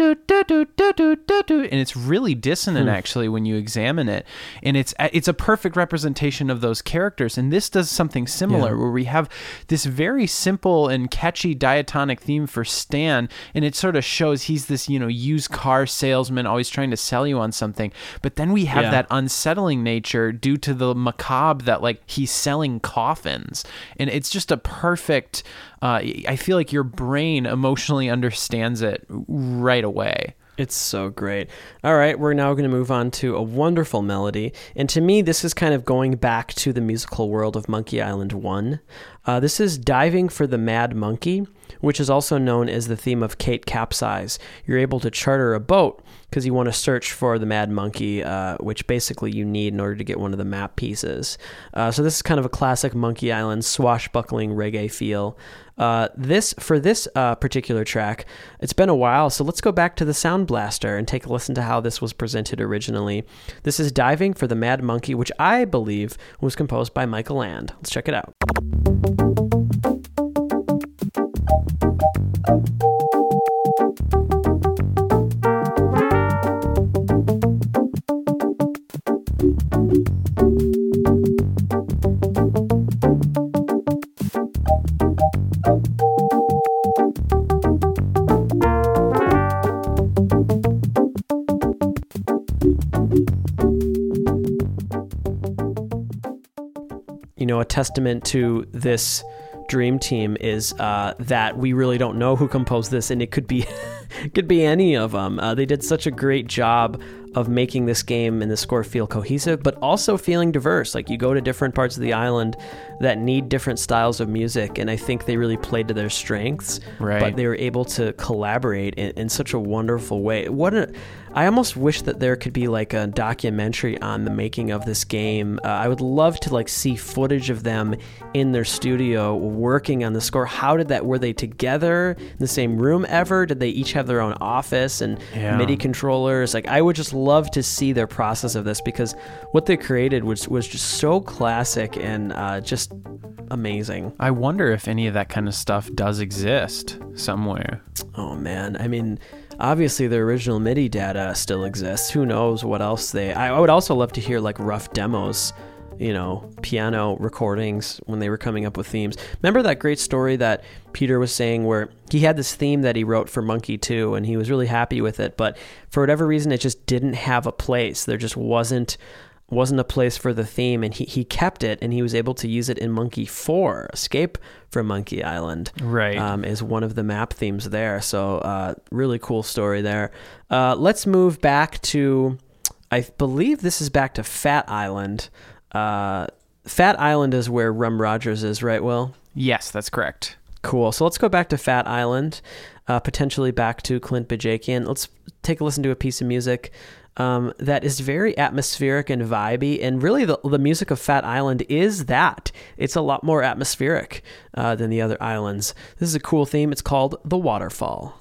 it's really dissonant actually when you examine it, and it's it's a perfect representation of those characters. And this does something similar Yeah. where we have this very simple and catchy diatonic theme for Stan, and it sort of shows he's this you know used car salesman always trying to sell you on something, but then we have Yeah. that unsettling nature due to the macabre that like he's selling coffins and it's just a perfect uh, i feel like your brain emotionally understands it right away It's so great. All right, we're now going to move on to a wonderful melody. And to me, this is kind of going back to the musical world of Monkey Island 1. Uh, this is Diving for the Mad Monkey, which is also known as the theme of Kate Capsize. You're able to charter a boat because you want to search for the Mad Monkey, uh, which basically you need in order to get one of the map pieces. Uh, so this is kind of a classic Monkey Island swashbuckling reggae feel. Uh, this for this uh, particular track, it's been a while, so let's go back to the Sound Blaster and take a listen to how this was presented originally. This is "Diving for the Mad Monkey," which I believe was composed by Michael Land. Let's check it out. You know, a testament to this dream team is uh, that we really don't know who composed this, and it could be it could be any of them. Uh, they did such a great job of making this game and the score feel cohesive, but also feeling diverse. Like you go to different parts of the island that need different styles of music, and I think they really played to their strengths. Right. But they were able to collaborate in, in such a wonderful way. What a, I almost wish that there could be like a documentary on the making of this game. Uh, I would love to like see footage of them in their studio working on the score. How did that? Were they together in the same room ever? Did they each have their own office and Yeah. MIDI controllers? Like I would just love to see their process of this because what they created was was just so classic and uh, just amazing. i wonder if any of that kind of stuff does exist somewhere Oh man, I mean, obviously the original MIDI data still exists. Who knows what else they? I, I would also love to hear like rough demos, you know, piano recordings when they were coming up with themes. Remember that great story that Peter was saying where he had this theme that he wrote for Monkey 2 and he was really happy with it, but for whatever reason it just didn't have a place. There just wasn't wasn't a place for the theme and he, he kept it and he was able to use it in Monkey 4 Escape from Monkey Island Right. um, is one of the map themes there. So uh, really cool story there. Uh, let's move back to, I believe this is back to Phatt Island. Uh, Phatt Island is where Rum Rogers is, right? Will yes that's correct cool. So let's go back to Phatt Island, uh, potentially back to Clint Bajakian. Let's take a listen to a piece of music. Um, that is very atmospheric and vibey, and really the, the music of Phatt Island is that. It's a lot more atmospheric uh, than the other islands. This is a cool theme. It's called The Waterfall.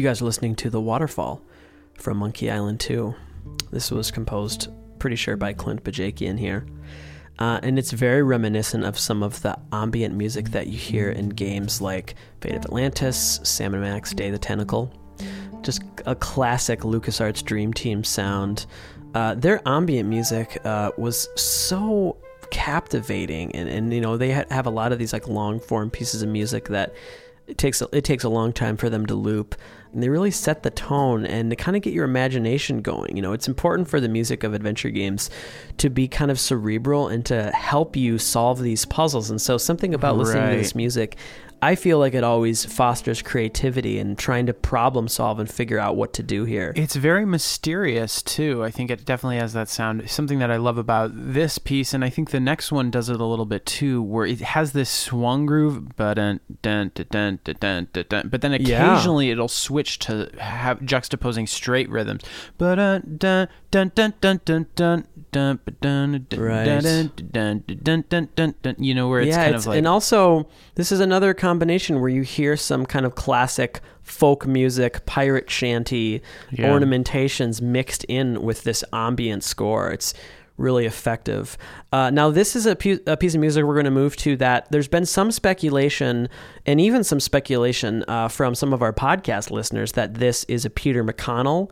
You guys are listening to The Waterfall from Monkey Island 2. This was composed pretty sure by Clint Bajakian here. Uh, and it's very reminiscent of some of the ambient music that you hear in games like Fate of Atlantis, Sam and Max Day of the Tentacle. Just a classic LucasArts Dream Team sound. Uh, their ambient music uh, was so captivating, and, and you know they ha- have a lot of these like long form pieces of music that it takes it takes a long time for them to loop and they really set the tone and to kind of get your imagination going you know? It's important for the music of adventure games to be kind of cerebral and to help you solve these puzzles and so something about listening to this music I feel like it always fosters creativity and trying to problem solve and figure out what to do here. It's very mysterious too. I think it definitely has that sound. Something that I love about this piece, and I think the next one does it a little bit too, where it has this swung groove, but dun dun dun dun dun dun dun, dun, but then Yeah. occasionally it'll switch to have juxtaposing straight rhythms. But dun dun dun dun dun dun dun dun dun dun dun dun dun dun dun. You know where it's yeah, kind it's, of like and also this is another combination where you hear some kind of classic folk music, pirate shanty Yeah. ornamentations mixed in with this ambient score. It's really effective. Uh, now, this is a, pu- a piece of music we're going to move to that there's been some speculation and even some speculation uh, from some of our podcast listeners that this is a Peter McConnell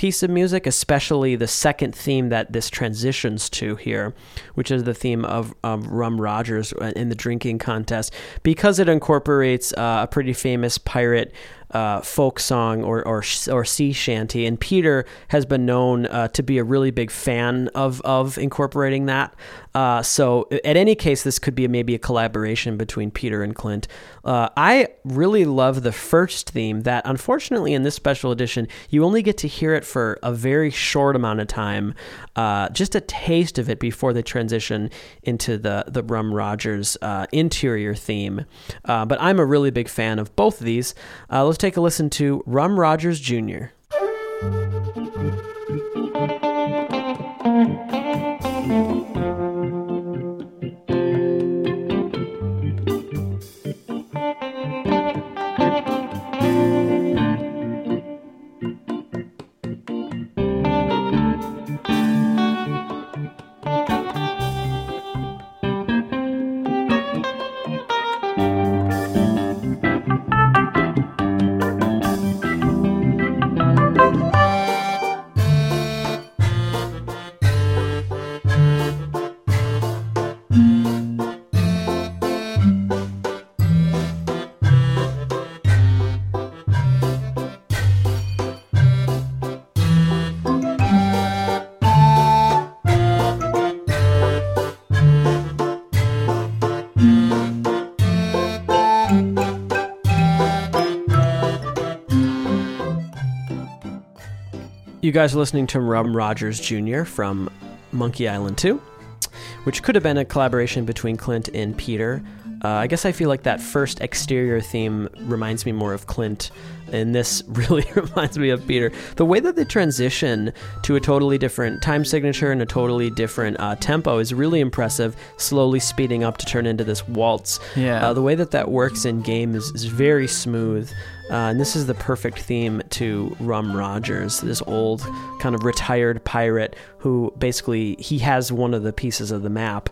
piece of music, especially the second theme that this transitions to here, which is the theme of, of Rum Rogers in the drinking contest, because it incorporates uh, a pretty famous pirate uh, folk song or, or or sea shanty, and Peter has been known uh, to be a really big fan of of incorporating that. Uh, so, at any case, this could be maybe a collaboration between Peter and Clint. Uh, I really love the first theme. That unfortunately, in this special edition, you only get to hear it for a very short amount of time, uh, just a taste of it before they transition into the the Rum Rogers uh, interior theme. Uh, but I'm a really big fan of both of these. Uh, let's take a listen to Rum Rogers Jr. You guys are listening to Rum Rogers Jr. from Monkey Island 2, which could have been a collaboration between Clint and Peter. Uh, I guess I feel like that first exterior theme reminds me more of Clint, and this really reminds me of Peter. The way that they transition to a totally different time signature and a totally different uh, tempo is really impressive, slowly speeding up to turn into this waltz. Yeah. Uh, the way that that works in game is, is very smooth. Uh, and this is the perfect theme to Rum Rogers, this old kind of retired pirate who basically he has one of the pieces of the map,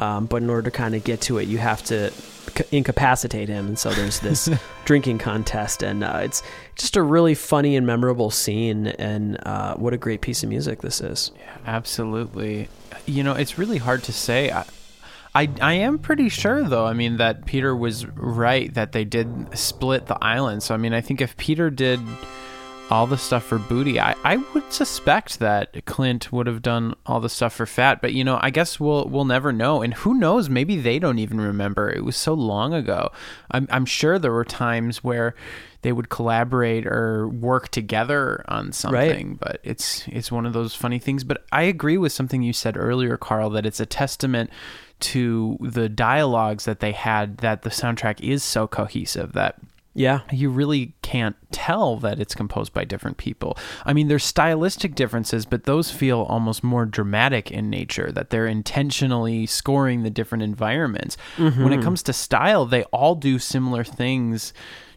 um, but in order to kind of get to it, you have to c- incapacitate him, and so there's this drinking contest, and uh, it's just a really funny and memorable scene, and uh, what a great piece of music this is. Absolutely. You know, it's really hard to say. I, I, I am pretty sure, though, I mean, that Peter was right that they did split the island. So, I mean, I think if Peter did all the stuff for Booty, I, I would suspect that Clint would have done all the stuff for Phatt. But, you know, I guess we'll we'll never know. And who knows? Maybe they don't even remember. It was so long ago. I'm, I'm sure there were times where they would collaborate or work together on something but it's it's one of those funny things but i agree with something you said earlier carl that it's a testament to the dialogues that they had that the soundtrack is so cohesive that Yeah, you really can't tell that it's composed by different people. I mean, there's stylistic differences, but those feel almost more dramatic in nature, that they're intentionally scoring the different environments. When it mm-hmm. comes to style, they all do similar things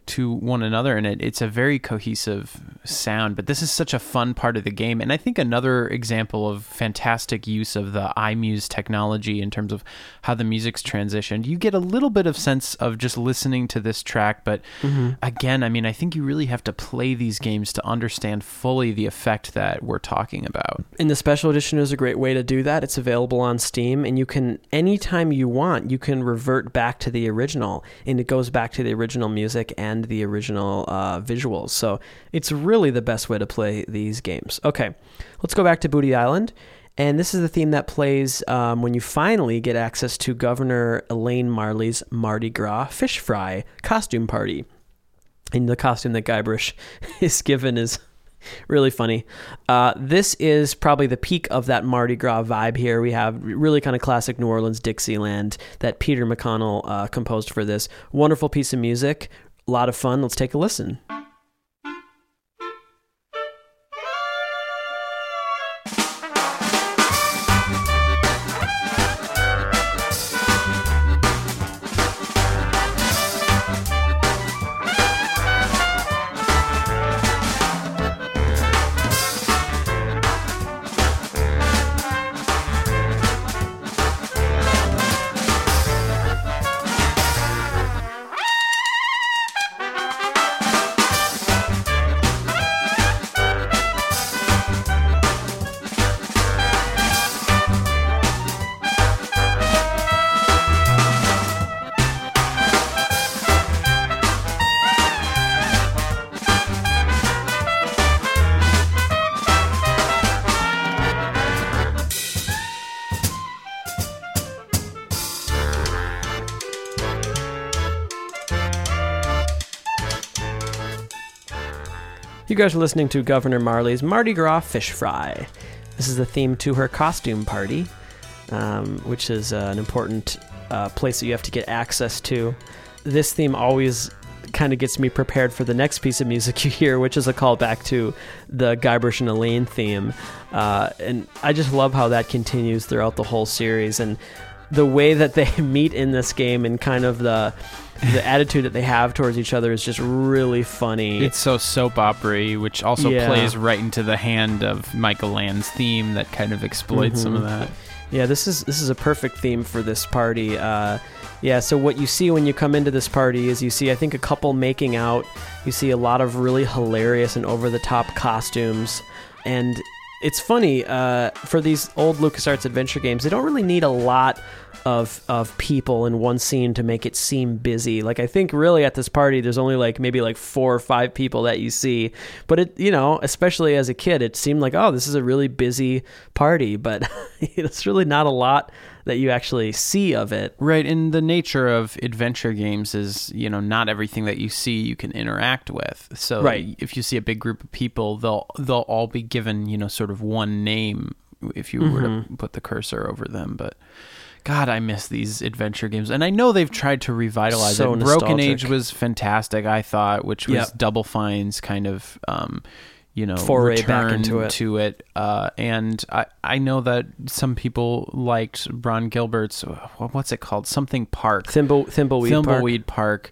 to one another and it, it's a very cohesive sound but this is such a fun part of the game. And i think another example of fantastic use of the imuse technology in terms of how the music's transitioned you get a little bit of sense of just listening to this track but mm-hmm. again i mean i think you really have to play these games to understand fully the effect that we're talking about. And the special edition is a great way to do that. It's available on Steam, and you can, anytime you want, you can revert back to the original, and it goes back to the original music and the original uh, visuals. So it's really the best way to play these games. Okay, let's go back to Booty Island. And this is the theme that plays um, when you finally get access to Governor Elaine Marley's Mardi Gras fish fry costume party. And the costume that Guybrush is given is really funny. Uh, this is probably the peak of that Mardi Gras vibe here. We have really kind of classic New Orleans Dixieland that Peter McConnell uh, composed for this. Wonderful piece of music, a lot of fun. Let's take a listen. You guys are listening to Governor Marley's Mardi Gras Fish Fry. This is the theme to her costume party, um, which is uh, an important uh, place that you have to get access to. This theme always kind of gets me prepared for the next piece of music you hear, which is a callback to the Guybrush and Elaine theme. Uh, and I just love how that continues throughout the whole series and the way that they meet in this game and kind of the the attitude that they have towards each other is just really funny. It's so soap opera which also Yeah. plays right into the hand of Michael Land's theme that kind of exploits some of Mhm. that. Yeah, this is this is a perfect theme for this party. Uh, yeah, so what you see when you come into this party is you see I think a couple making out. You see a lot of really hilarious and over the top costumes, and it's funny uh, for these old LucasArts adventure games. They don't really need a lot of of people in one scene to make it seem busy. Like I think really at this party there's only like maybe like four or five people that you see. But it you know, especially as a kid, it seemed like, oh, this is a really busy party, but it's really not a lot that you actually see of it. Right, and the nature of adventure games is, you know, not everything that you see you can interact with. So Right. if you see a big group of people, they'll they'll all be given, you know, sort of one name if you were to Mhm. put the cursor over them, but God, I miss these adventure games, and I know they've tried to revitalize So it. Broken. Age was fantastic, I thought, which was Yep. Double Fine's kind of, um, you know, Foray back into it. to it. Uh, and I, I know that some people liked Ron Gilbert's, uh, what's it called, something Park, Thimble Thimbleweed Park. Park.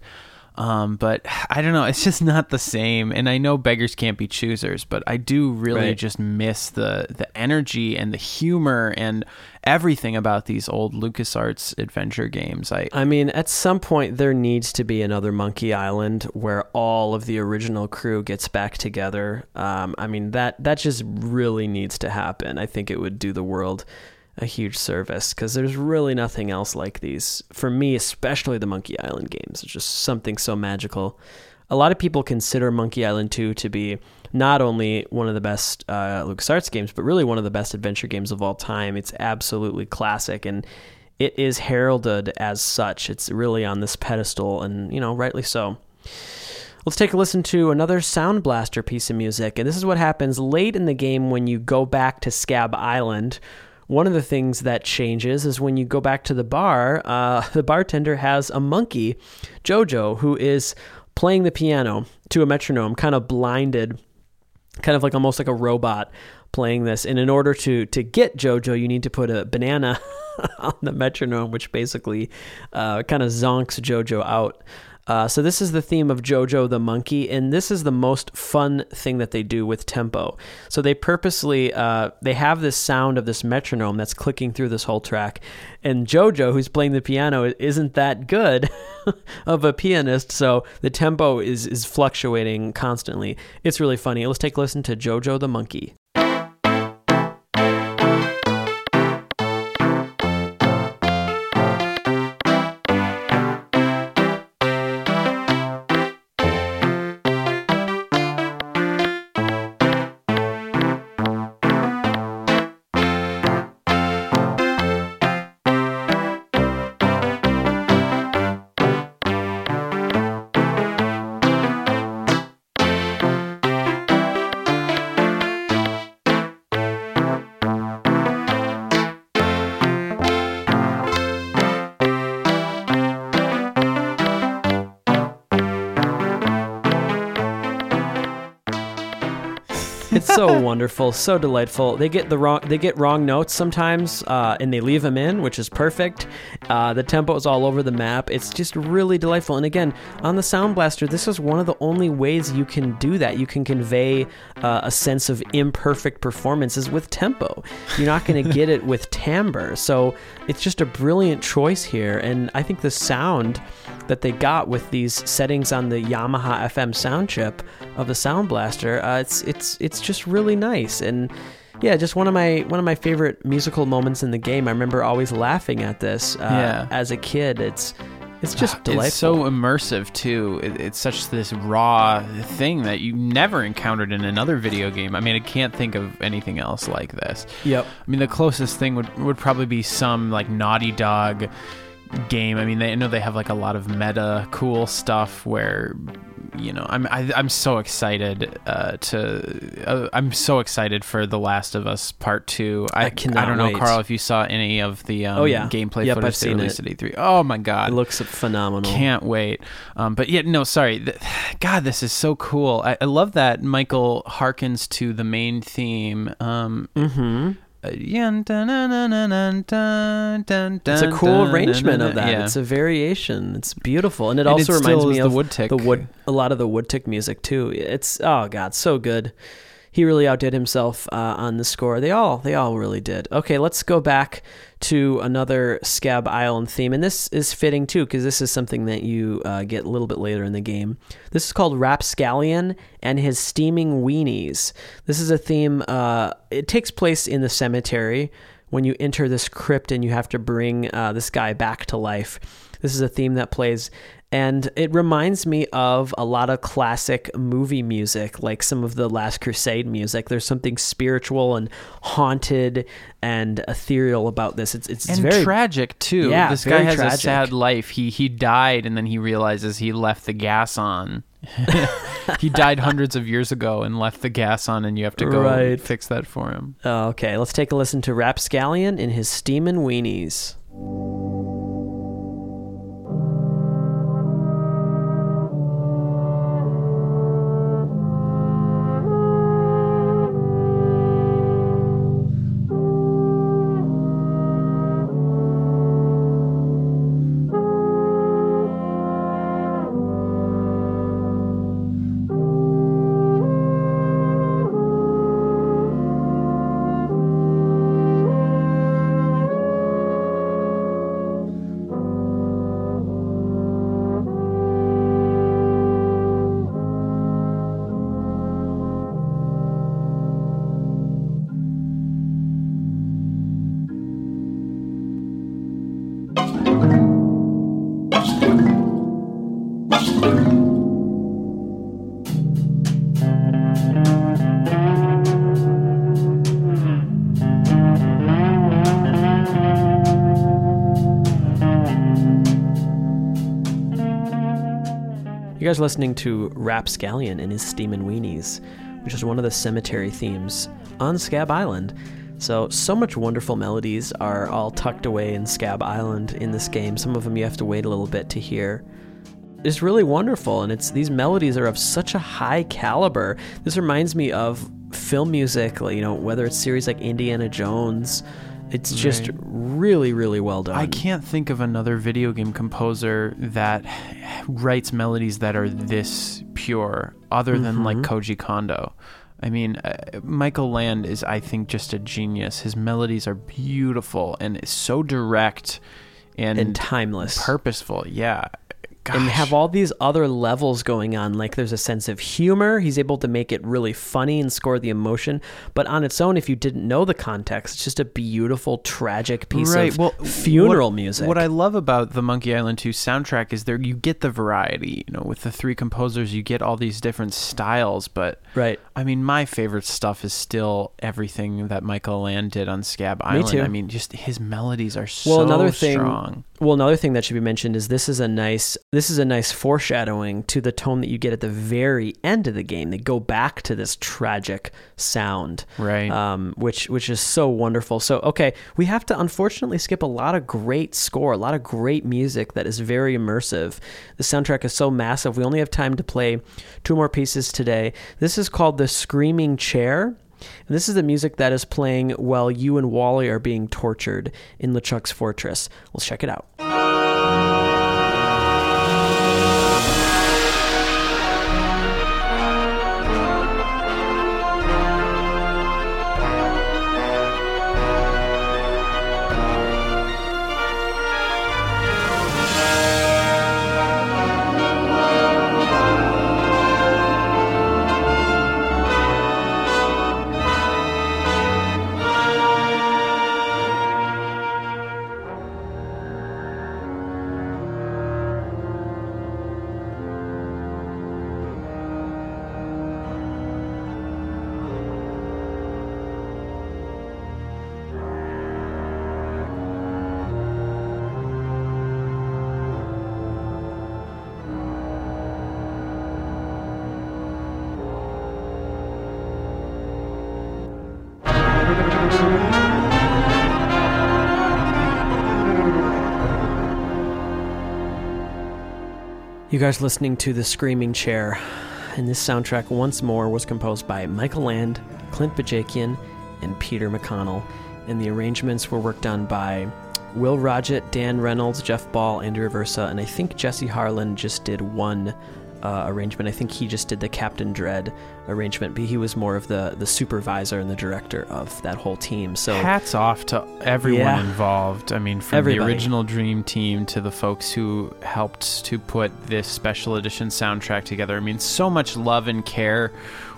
Um, but I don't know, it's just not the same. And I know beggars can't be choosers, but I do really Right. just miss the the energy and the humor and everything about these old LucasArts adventure games. I I mean, at some point there needs to be another Monkey Island where all of the original crew gets back together. Um, I mean that that just really needs to happen. I think it would do the world a huge service because there's really nothing else like these for me, especially the Monkey Island games. It's just something so magical. A lot of people consider Monkey Island 2 to be not only one of the best uh, LucasArts games, but really one of the best adventure games of all time. It's absolutely classic and it is heralded as such. It's really on this pedestal, and you know, rightly so. Let's take a listen to another Sound Blaster piece of music, and this is what happens late in the game when you go back to Scab Island. One of the things that changes is when you go back to the bar, uh, the bartender has a monkey, Jojo, who is playing the piano to a metronome, kind of blinded kind of like almost like a robot playing this. And in order to to get JoJo, you need to put a banana on the metronome, which basically uh, kind of zonks JoJo out. Uh, so this is the theme of Jojo the monkey, and this is the most fun thing that they do with tempo. So they purposely uh, they have this sound of this metronome that's clicking through this whole track, and Jojo, who's playing the piano, isn't that good of a pianist, so the tempo is is fluctuating constantly. It's really funny. Let's take a listen to Jojo the monkey. Wonderful, so delightful. They get the wrong they get wrong notes sometimes, uh, and they leave them in, which is perfect. Uh, the tempo is all over the map. It's just really delightful. And again, on the Sound Blaster, this is one of the only ways you can do that. You can convey uh, a sense of imperfect performances with tempo. You're not going to get it with timbre. So it's just a brilliant choice here, and I think the sound that they got with these settings on the Yamaha FM sound chip of the Sound Blaster, uh, it's it's it's just really nice and yeah, just one of my one of my favorite musical moments in the game. I remember always laughing at this uh, Yeah. as a kid. It's it's just delightful. It's so immersive too. It, it's such this raw thing that you never encountered in another video game. I mean, I can't think of anything else like this. Yep. I mean, the closest thing would would probably be some like Naughty Dog game. I mean, they I know they have like a lot of meta cool stuff where you know I'm I, I'm so excited uh, to uh, I'm so excited for The Last of Us Part Two. I, I cannot I don't know, wait. Carl, if you saw any of the um, Oh, yeah. gameplay Yep, footage I've seen released it. at E3. Oh my god, It looks phenomenal. can't wait. Um, but yeah, no, sorry. God, this is so cool. I, I love that Michael harkens to the main theme. Um, Mm-hmm. It's a cool arrangement of that. Yeah. It's a variation. It's beautiful, and it And it also reminds me is the of Woodtick. the wood. A lot of the Woodtick music too. It's oh god, so good. He really outdid himself uh, on the score. They all they all really did. Okay, let's go back to another Scab Island theme, and this is fitting too because this is something that you uh, get a little bit later in the game. This is called Rapp Scallion and his steaming weenies. This is a theme. Uh, it takes place in the cemetery when you enter this crypt and you have to bring uh, this guy back to life. This is a theme that plays, and it reminds me of a lot of classic movie music, like some of the Last Crusade music. There's something spiritual and haunted and ethereal about this. It's it's and very tragic too. Yeah, this guy has tragic. a sad life. He he died, and then he realizes he left the gas on. he died hundreds of years ago and left the gas on, and you have to go Right. fix that for him. Okay. Let's take a listen to Rapp Scallion in his Steamin' Weenies. Guys are listening to Rapp Scallion and his Steamin' Weenies, which is one of the cemetery themes on Scab Island. So, so much wonderful melodies are all tucked away in Scab Island in this game. Some of them you have to wait a little bit to hear. It's really wonderful, and it's these melodies are of such a high caliber. This reminds me of film music, you know, whether it's series like Indiana Jones It's just Right. really, really well done. I can't think of another video game composer that writes melodies that are this pure, other than like Mm-hmm. Koji Kondo. I mean, uh, Michael Land is, I think, just a genius. His melodies are beautiful and it's so direct and, and timeless. purposeful. Yeah, Gosh. and have all these other levels going on. Like there's a sense of humor. He's able to make it really funny and score the emotion. But on its own, if you didn't know the context, it's just a beautiful, tragic piece right. of well, funeral what, music. What I love about the Monkey Island 2 soundtrack is there you get the variety. You know, with the three composers, you get all these different styles. But right. I mean, my favorite stuff is still everything that Michael Land did on Scab Island. too. I mean, just his melodies are so Well, another thing- strong. Well, another thing that should be mentioned is this is a nice this is a nice foreshadowing to the tone that you get at the very end of the game. They go back to this tragic sound, Right. um, which which is so wonderful. So okay, we have to unfortunately skip a lot of great score, a lot of great music that is very immersive. The soundtrack is so massive. We only have time to play two more pieces today. This is called the Screaming Chair. And this is the music that is playing while you and Wally are being tortured in LeChuck's fortress. Let's check it out. You guys listening to The Screaming Chair. And this soundtrack once more was composed by Michael Land, Clint Bajakian, and Peter McConnell. And the arrangements were worked on by Will Roget, Dan Reynolds, Jeff Ball, Andrew Versa, and I think Jesse Harlin just did one uh, arrangement. I think he just did the Captain Dread arrangement, but he was more of the, the supervisor and the director of that whole team. So Hats off to everyone Yeah. involved. I mean, from Everybody. the original Dream Team to the folks who helped to put this special edition soundtrack together. I mean, so much love and care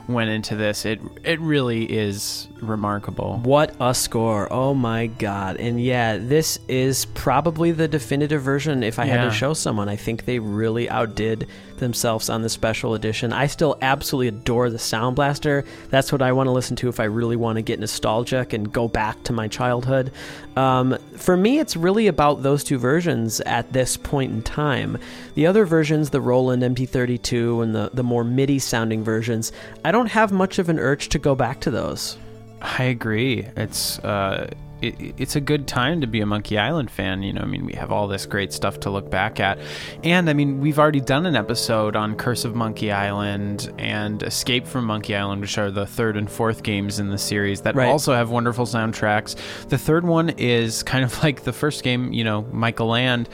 went into this. It it really is remarkable. What a score. Oh my god. And yeah, this is probably the definitive version if I had to show someone. I think they really outdid themselves on the special edition. I still absolutely adore the Sound Blaster. That's what I want to listen to if I really want to get nostalgic and go back to my childhood. Um, for me, it's really about those two versions at this point in time. The other versions, the Roland MT-32 and the, the more MIDI sounding versions, I don't have much of an urge to go back to those. I agree. It's uh, it, it's a good time to be a Monkey Island fan. You know, I mean, we have all this great stuff to look back at, and I mean, we've already done an episode on Curse of Monkey Island and Escape from Monkey Island, which are the third and fourth games in the series that Right. also have wonderful soundtracks. The third one is kind of like the first game. You know, Michael Land.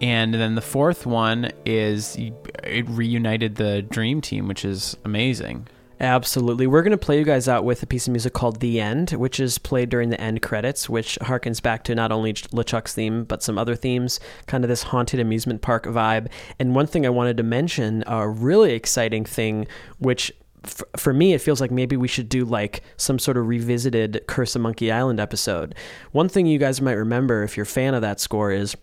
And then the fourth one is it reunited the Dream Team, which is amazing. Absolutely. We're going to play you guys out with a piece of music called The End, which is played during the end credits, which harkens back to not only LeChuck's theme, but some other themes, kind of this haunted amusement park vibe. And one thing I wanted to mention, a really exciting thing, which for me, it feels like maybe we should do like some sort of revisited Curse of Monkey Island episode. One thing you guys might remember if you're a fan of that score is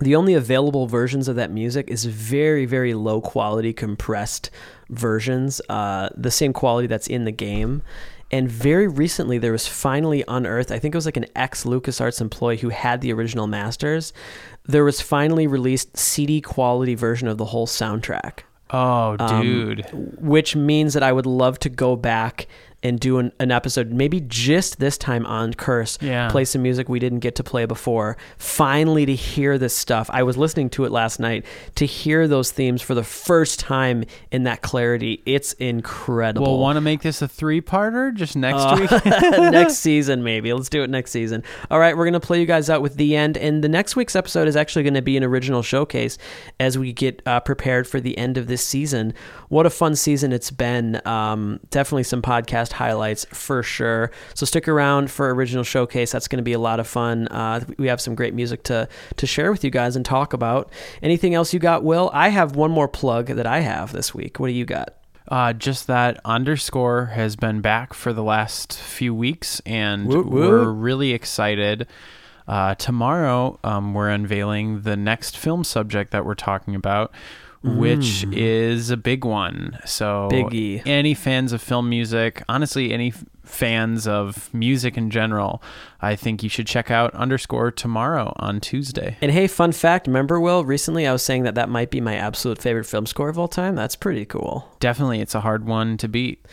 the only available versions of that music is very very low quality compressed versions uh, the same quality that's in the game and very recently there was finally unearthed i think it was like an ex lucasarts employee who had the original masters there was finally released cd quality version of the whole soundtrack Oh, Um, dude. which means that I would love to go back and do an, an episode, maybe just this time on Curse. Yeah. Play some music we didn't get to play before. Finally, to hear this stuff. I was listening to it last night. To hear those themes for the first time in that clarity, it's incredible. We'll want to make this a three-parter just next Uh, week. next season, maybe. Let's do it next season. All right, we're going to play you guys out with the end. And the next week's episode is actually going to be an original showcase as we get uh, prepared for the end of this season. What a fun season it's been. Um, definitely some podcast highlights for sure. So stick around for original showcase. That's going to be a lot of fun. Uh, we have some great music to, to share with you guys and talk about. Anything else you got, Will? I have one more plug that I have this week. What do you got? Uh, just that underscore has been back for the last few weeks, and Woot woot. we're really excited. Uh, tomorrow, um, we're unveiling the next film subject that we're talking about, which mm. is a big one. So, Biggie. any fans of film music, honestly, any fans of music in general, I think you should check out underscore tomorrow on Tuesday. And hey, fun fact, remember, Will, recently I was saying that that might be my absolute favorite film score of all time? That's pretty cool. Definitely, it's a hard one to beat.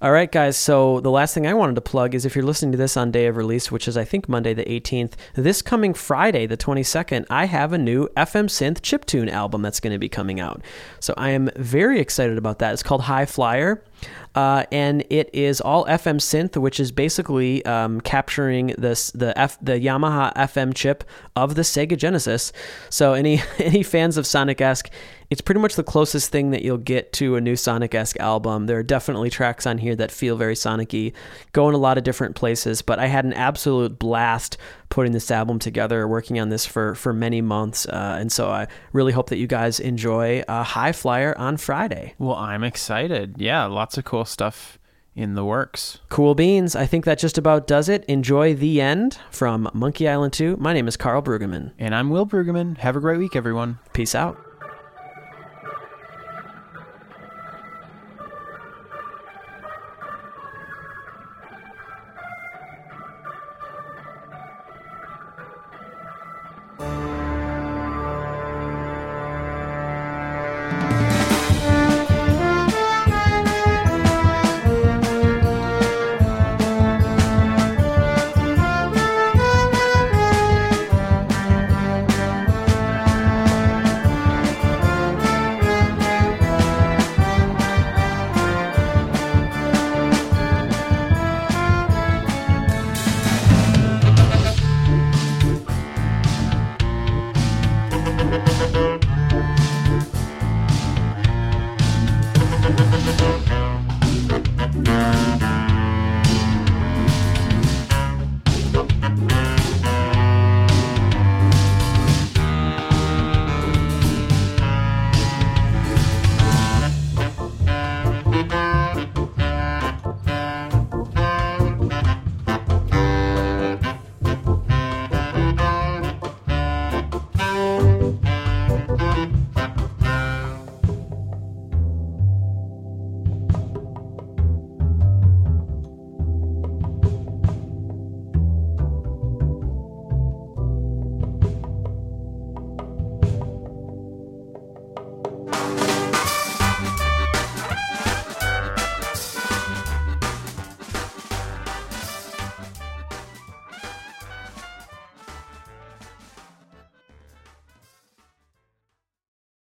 All right, guys. So the last thing I wanted to plug is if you're listening to this on day of release, which is I think Monday the 18th, this coming Friday the 22nd, I have a new FM Synth chiptune album that's going to be coming out. So I am very excited about that. It's called High Flyer. Uh, and it is all FM synth, which is basically um, capturing this the F, the Yamaha FM chip of the Sega Genesis. So any any fans of Sonic esque, it's pretty much the closest thing that you'll get to a new Sonic esque album. There are definitely tracks on here that feel very Sonic-y, go in a lot of different places. But I had an absolute blast putting this album together, working on this for for many months, uh, and so I really hope that you guys enjoy uh, High Flyer on Friday. Well, I'm excited. Yeah, lots of cool stuff in the works. Cool beans. I think that just about does it. Enjoy the end from Monkey Island 2. My name is Carl Brueggemann. And I'm Will Brueggemann. Have a great week, everyone. Peace out.